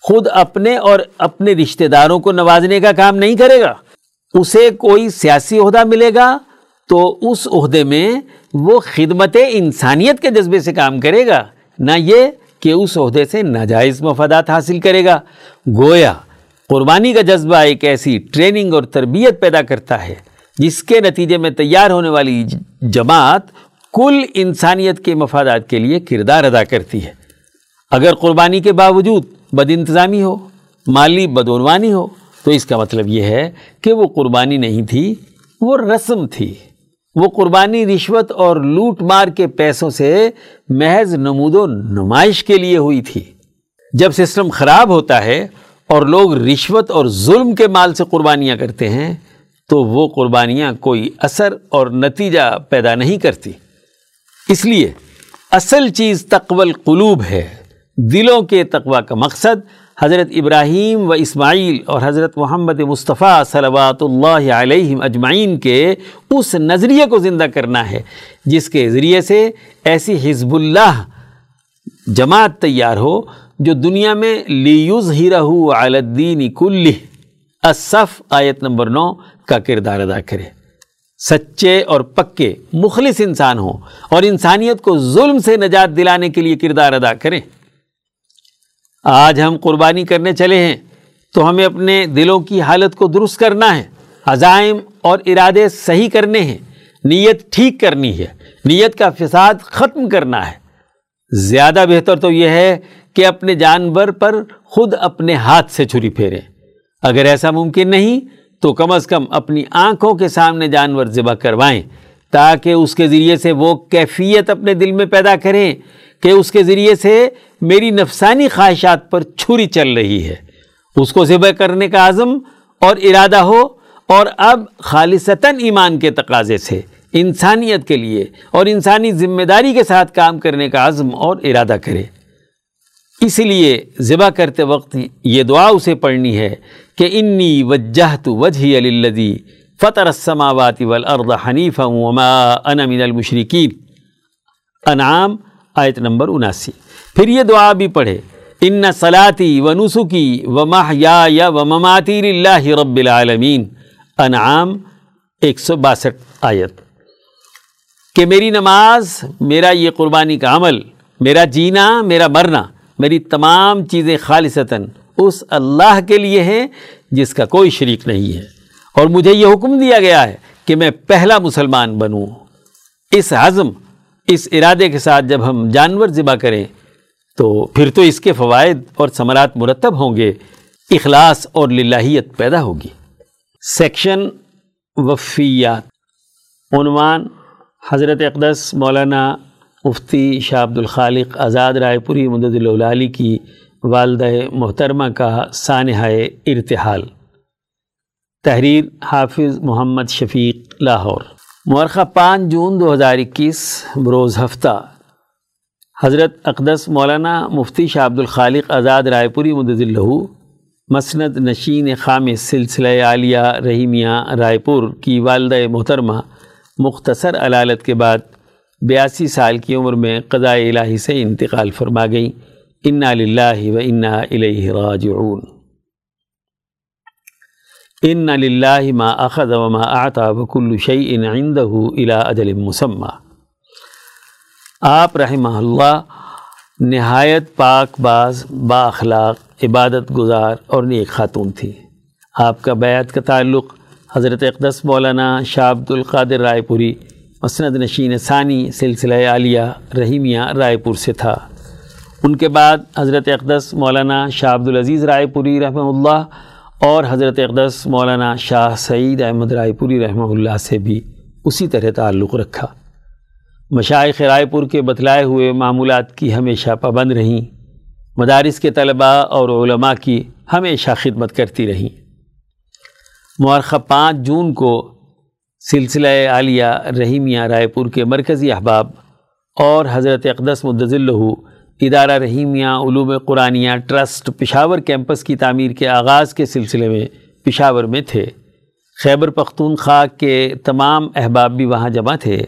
خود اپنے اور اپنے رشتہ داروں کو نوازنے کا کام نہیں کرے گا۔ اسے کوئی سیاسی عہدہ ملے گا تو اس عہدے میں وہ خدمت انسانیت کے جذبے سے کام کرے گا۔ نہ یہ کہ اس عہدے سے ناجائز مفادات حاصل کرے گا۔ گویا قربانی کا جذبہ ایک ایسی ٹریننگ اور تربیت پیدا کرتا ہے۔ جس کے نتیجے میں تیار ہونے والی جماعت کل انسانیت کے مفادات کے لیے کردار ادا کرتی ہے۔ اگر قربانی کے باوجود بد انتظامی ہو، مالی بدعنوانی ہو، تو اس کا مطلب یہ ہے کہ وہ قربانی نہیں تھی، وہ رسم تھی۔ وہ قربانی رشوت اور لوٹ مار کے پیسوں سے محض نمود و نمائش کے لیے ہوئی تھی۔ جب سسٹم خراب ہوتا ہے اور لوگ رشوت اور ظلم کے مال سے قربانیاں کرتے ہیں تو وہ قربانیاں کوئی اثر اور نتیجہ پیدا نہیں کرتی۔ اس لیے اصل چیز تقوی القلوب ہے۔ دلوں کے تقوی کا مقصد حضرت ابراہیم و اسماعیل اور حضرت محمد مصطفیٰ صلوات اللہ علیہ اجمعین کے اس نظریے کو زندہ کرنا ہے، جس کے ذریعے سے ایسی حزب اللہ جماعت تیار ہو جو دنیا میں لیوز ہی رہو عالدین کل اصف آیت نمبر نو کا کردار ادا کرے۔ سچے اور پکے، مخلص انسان ہوں اور انسانیت کو ظلم سے نجات دلانے کے لیے کردار ادا کریں۔ آج ہم قربانی کرنے چلے ہیں تو ہمیں اپنے دلوں کی حالت کو درست کرنا ہے۔ عزائم اور ارادے صحیح کرنے ہیں، نیت ٹھیک کرنی ہے۔ نیت کا فساد ختم کرنا ہے۔ زیادہ بہتر تو یہ ہے کہ اپنے جانور پر خود اپنے ہاتھ سے چھری پھیریں۔ اگر ایسا ممکن نہیں، تو کم از کم اپنی آنکھوں کے سامنے جانور ذبح کروائیں، تاکہ اس کے ذریعے سے وہ کیفیت اپنے دل میں پیدا کریں کہ اس کے ذریعے سے میری نفسانی خواہشات پر چھری چل رہی ہے۔ اس کو ذبح کرنے کا عزم اور ارادہ ہو اور اب خالصتاً ایمان کے تقاضے سے، انسانیت کے لیے اور انسانی ذمہ داری کے ساتھ کام کرنے کا عزم اور ارادہ کرے اس لیے ذبح کرتے وقت یہ دعا اسے پڑھنی ہے کہ انی وجہت وجہی الذی فطر السماوات والارض حنیفا وما انا من المشرکین۔ انعام آیت نمبر اناسی۔ پھر یہ دعا بھی پڑھے، ان صلاتی و نسخی و محیا یا و مماتی اللہ رب العالمین۔ انعام ایک سو باسٹھ آیت۔ کہ میری نماز، میرا یہ قربانی کا عمل، میرا جینا، میرا مرنا، میری تمام چیزیں خالصتاً اس اللہ کے لیے ہیں جس کا کوئی شریک نہیں ہے۔ اور مجھے یہ حکم دیا گیا ہے کہ میں پہلا مسلمان بنوں۔ اس عزم، اس ارادے کے ساتھ جب ہم جانور ذبح کریں، تو پھر تو اس کے فوائد اور ثمرات مرتب ہوں گے۔ اخلاص اور للہیت پیدا ہوگی۔ سیکشن وفیات۔ عنوان حضرت اقدس مولانا مفتی شاہ عبد الخالق آزاد رائے پوری مدد العلی کی والدہ محترمہ کا سانحہ ارتحال۔ تحریر حافظ محمد شفیق لاہور۔ مورخہ پانچ جون دو ہزار اکیس، بروز ہفتہ۔ حضرت اقدس مولانا مفتی شاہ عبد الخالق آزاد رائے پوری مدد الہو مسند نشین خام سلسلہ عالیہ رحیمیہ رائے پور کی والدہ محترمہ مختصر علالت کے بعد بیاسی سال کی عمر میں قضاء الہی سے انتقال فرما گئی انا للہ و انا الیہ راجعون ان للہ ما اخذ و ما اعطا وکل شیء عنده الى اجل مسمى آپ رحمہ اللہ نہایت پاک باز، با اخلاق، عبادت گزار اور نیک خاتون تھی۔ آپ کا بیعت کا تعلق حضرت اقدس مولانا شاہ عبد القادر رائے پوری، مسند نشین ثانی، سلسلہ عالیہ رحیمیہ رائے پور سے تھا۔ ان کے بعد حضرت اقدس مولانا شاہ عبد العزیز رائے پوری رحمہ اللہ اور حضرت اقدس مولانا شاہ سعید احمد رائے پوری رحمہ اللہ سے بھی اسی طرح تعلق رکھا۔ مشائق رائے پور کے بتلائے ہوئے معمولات کی ہمیشہ پابند رہیں۔ مدارس کے طلباء اور علماء کی ہمیشہ خدمت کرتی رہیں۔ مورخہ پانچ جون کو سلسلہ عالیہ رحیمیہ رائے پور کے مرکزی احباب اور حضرت اقدس مدضلہ ادارہ رحیمیہ، علوم قرآنیہ، ٹرسٹ، پشاور کیمپس کی تعمیر کے آغاز کے سلسلے میں پشاور میں تھے۔ خیبر پختونخوا کے تمام احباب بھی وہاں جمع تھے۔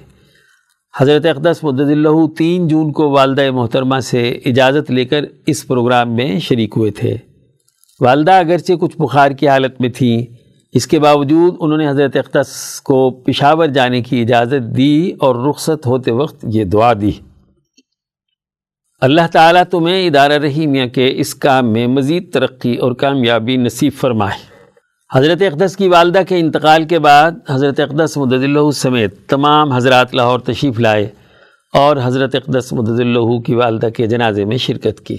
حضرت اقدس مدضلہ تین جون کو والدہ محترمہ سے اجازت لے کر اس پروگرام میں شریک ہوئے تھے۔ والدہ اگرچہ کچھ بخار کی حالت میں تھیں، اس کے باوجود انہوں نے حضرت اقدس کو پشاور جانے کی اجازت دی اور رخصت ہوتے وقت یہ دعا دی۔ اللہ تعالیٰ تمہیں ادارہ رحیمیہ کے اس کام میں مزید ترقی اور کامیابی نصیب فرمائے۔ حضرت اقدس کی والدہ کے انتقال کے بعد حضرت اقدس مدد اللہ سمیت تمام حضرات لاہور تشریف لائے اور حضرت اقدس مدد اللہ کی والدہ کے جنازے میں شرکت کی۔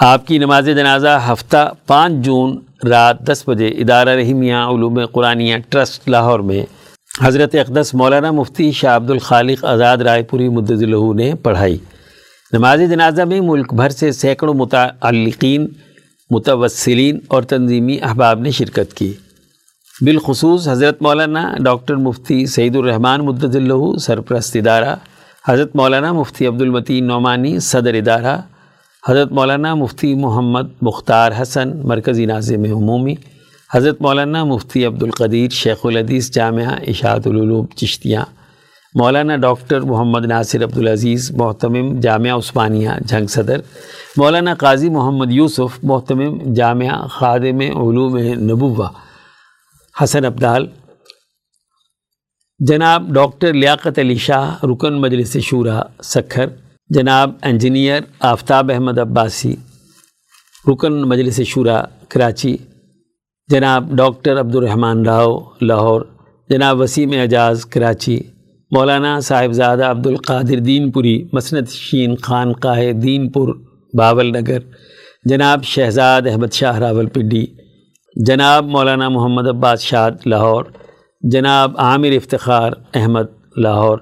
آپ کی نماز جنازہ ہفتہ پانچ جون رات دس بجے ادارہ رحیمیہ علوم قرآنیہ ٹرسٹ لاہور میں حضرت اقدس مولانا مفتی شاہ عبد الخالق آزاد رائے پوری مدلہ نے پڑھائی۔ نماز جنازہ میں ملک بھر سے سینکڑوں متعلقین، متوسلین اور تنظیمی احباب نے شرکت کی۔ بالخصوص حضرت مولانا ڈاکٹر مفتی سعید الرحمٰن مدلہ سرپرست ادارہ، حضرت مولانا مفتی عبد المتین نعمانی، صدر ادارہ، حضرت مولانا مفتی محمد مختار حسن، مرکزی ناظم عمومی، حضرت مولانا مفتی عبد القدیر شیخ الحدیث جامعہ، اشاعت العلوم، چشتیاں مولانا ڈاکٹر محمد ناصر عبدالعزیز، محتمم جامعہ عثمانیہ، جھنگ صدر، مولانا قاضی محمد یوسف، محتمم جامعہ خادم علوم نبوہ، حسن عبدال جناب ڈاکٹر لیاقت علی شاہ، رکن مجلس شورا سکھر، جناب انجینئر آفتاب احمد عباسی، رکن مجلس شورا کراچی، جناب ڈاکٹر عبد الرحمن راؤ، لاہور، جناب وسیم اعجاز، کراچی مولانا صاحبزادہ عبد القادر دین پوری مسنت شین خان قاہ دین پور باول نگر، جناب شہزاد احمد شاہ راول پنڈی، جناب مولانا محمد عباس شاد لاہور، جناب عامر افتخار احمد لاہور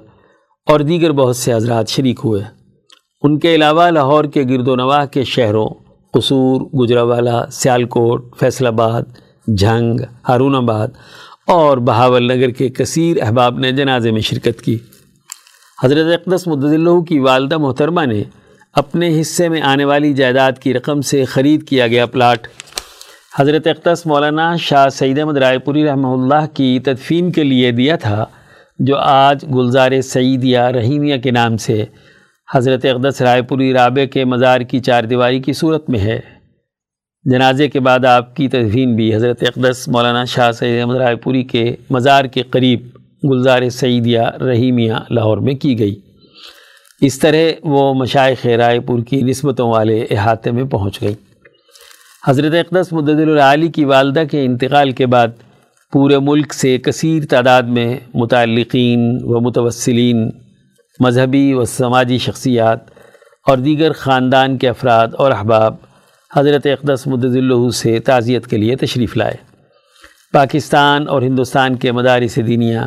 اور دیگر بہت سے حضرات شریک ہوئے۔ ان کے علاوہ لاہور کے گرد و نواح کے شہروں قصور گجراوالا سیالکوٹ فیصل آباد، جھنگ، ہارون آباد اور بہاول نگر کے کثیر احباب نے جنازے میں شرکت کی۔ حضرت اقدس اللہ کی والدہ محترمہ نے اپنے حصے میں آنے والی جائیداد کی رقم سے خرید کیا گیا پلاٹ۔ حضرت اقدس مولانا شاہ سعید احمد رائے پوری رحمہ اللہ کی تدفین کے لیے دیا تھا، جو آج گلزار سعیدیہ رحیمیہ کے نام سے حضرت اقدس رائے پوری رابع کے مزار کی چار دیواری کی صورت میں ہے۔ جنازے کے بعد آپ کی تدفین بھی حضرت اقدس مولانا شاہ سید احمد رائے پوری کے مزار کے قریب گلزار سعیدیہ رحیمیہ لاہور میں کی گئی۔ اس طرح وہ مشائق رائے پور کی نسبتوں والے احاطے میں پہنچ گئی۔ حضرت اقدس مدد العلی کی والدہ کے انتقال کے بعد پورے ملک سے کثیر تعداد میں متعلقین و متوسلین، مذہبی و سماجی شخصیات اور دیگر خاندان کے افراد اور احباب حضرت اقدس مدد اللہ سے تعزیت کے لیے تشریف لائے۔ پاکستان اور ہندوستان کے مدارس دینیا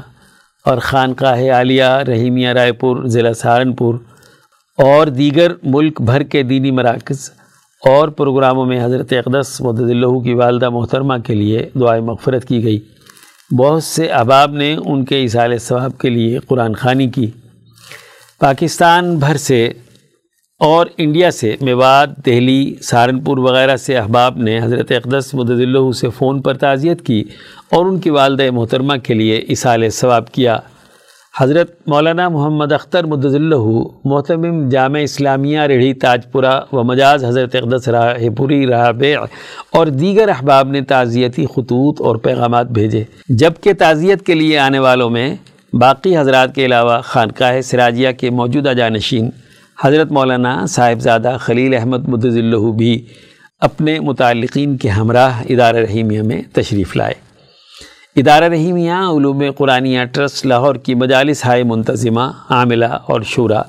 اور خانقاہ عالیہ رحیمیہ رائے پور، ضلع سہارنپور اور دیگر ملک بھر کے دینی مراکز اور پروگراموں میں حضرت اقدس مدد اللہ کی والدہ محترمہ کے لیے دعائیں مغفرت کی گئی۔ بہت سے احباب نے ان کے اصال ثواب کے لیے قرآن خوانی کی۔ پاکستان بھر سے اور انڈیا سے میوات دہلی، سہارنپور وغیرہ سے احباب نے حضرت اقدس مدد اللہ سے فون پر تعزیت کی اور ان کی والدہ محترمہ کے لیے اصال ثواب کیا۔ حضرت مولانا محمد اختر مدد اللہ محتمم جامع اسلامیہ، ریڑھی تاج پورہ و مجاز حضرت اقدس راہ پوری رابع اور دیگر احباب نے تعزیتی خطوط اور پیغامات بھیجے۔ جبکہ تعزیت کے لیے آنے والوں میں باقی حضرات کے علاوہ خانقاہ سراجیہ کے موجودہ جانشین حضرت مولانا صاحبزادہ خلیل احمد مدض اللہ بھی اپنے متعلقین کے ہمراہ ادارہ رحیمیہ میں تشریف لائے۔ ادارہ رحیمیہ، علوم قرآنیہ، ٹرسٹ، لاہور کی مجالس ہائے منتظمہ، عاملہ اور شعرا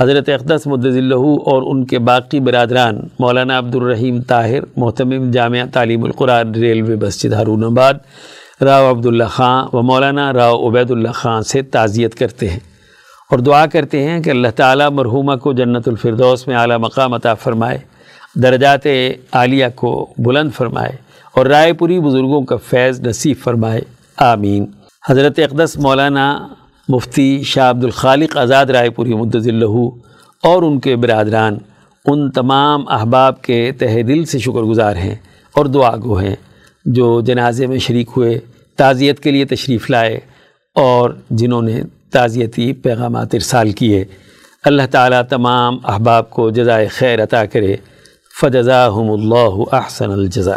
حضرت اقدس مدض اللہ اور ان کے باقی برادران، مولانا عبد الرحیم طاہر، محتمم جامعہ تعلیم القرآن ریلوے مسجد ہارون آباد، راؤ عبداللہ خان و مولانا راؤ عبید اللہ خان سے تعزیت کرتے ہیں۔ اور دعا کرتے ہیں کہ اللہ تعالیٰ مرحومہ کو جنت الفردوس میں اعلیٰ مقام عطا فرمائے، درجات عالیہ کو بلند فرمائے اور رائے پوری بزرگوں کا فیض نصیب فرمائے، آمین۔ حضرت اقدس مولانا مفتی شاہ عبد الخالق آزاد رائے پوری مدض اللہ اور ان کے برادران، ان تمام احباب کے تہ دل سے شکر گزار ہیں اور دعا گو ہیں جو جنازے میں شریک ہوئے، تعزیت کے لیے تشریف لائے اور جنہوں نے تعزیتی پیغامات ارسال کیے۔ اللہ تعالیٰ تمام احباب کو جزائے خیر عطا کرے۔ فجزاہم اللہ احسن الجزا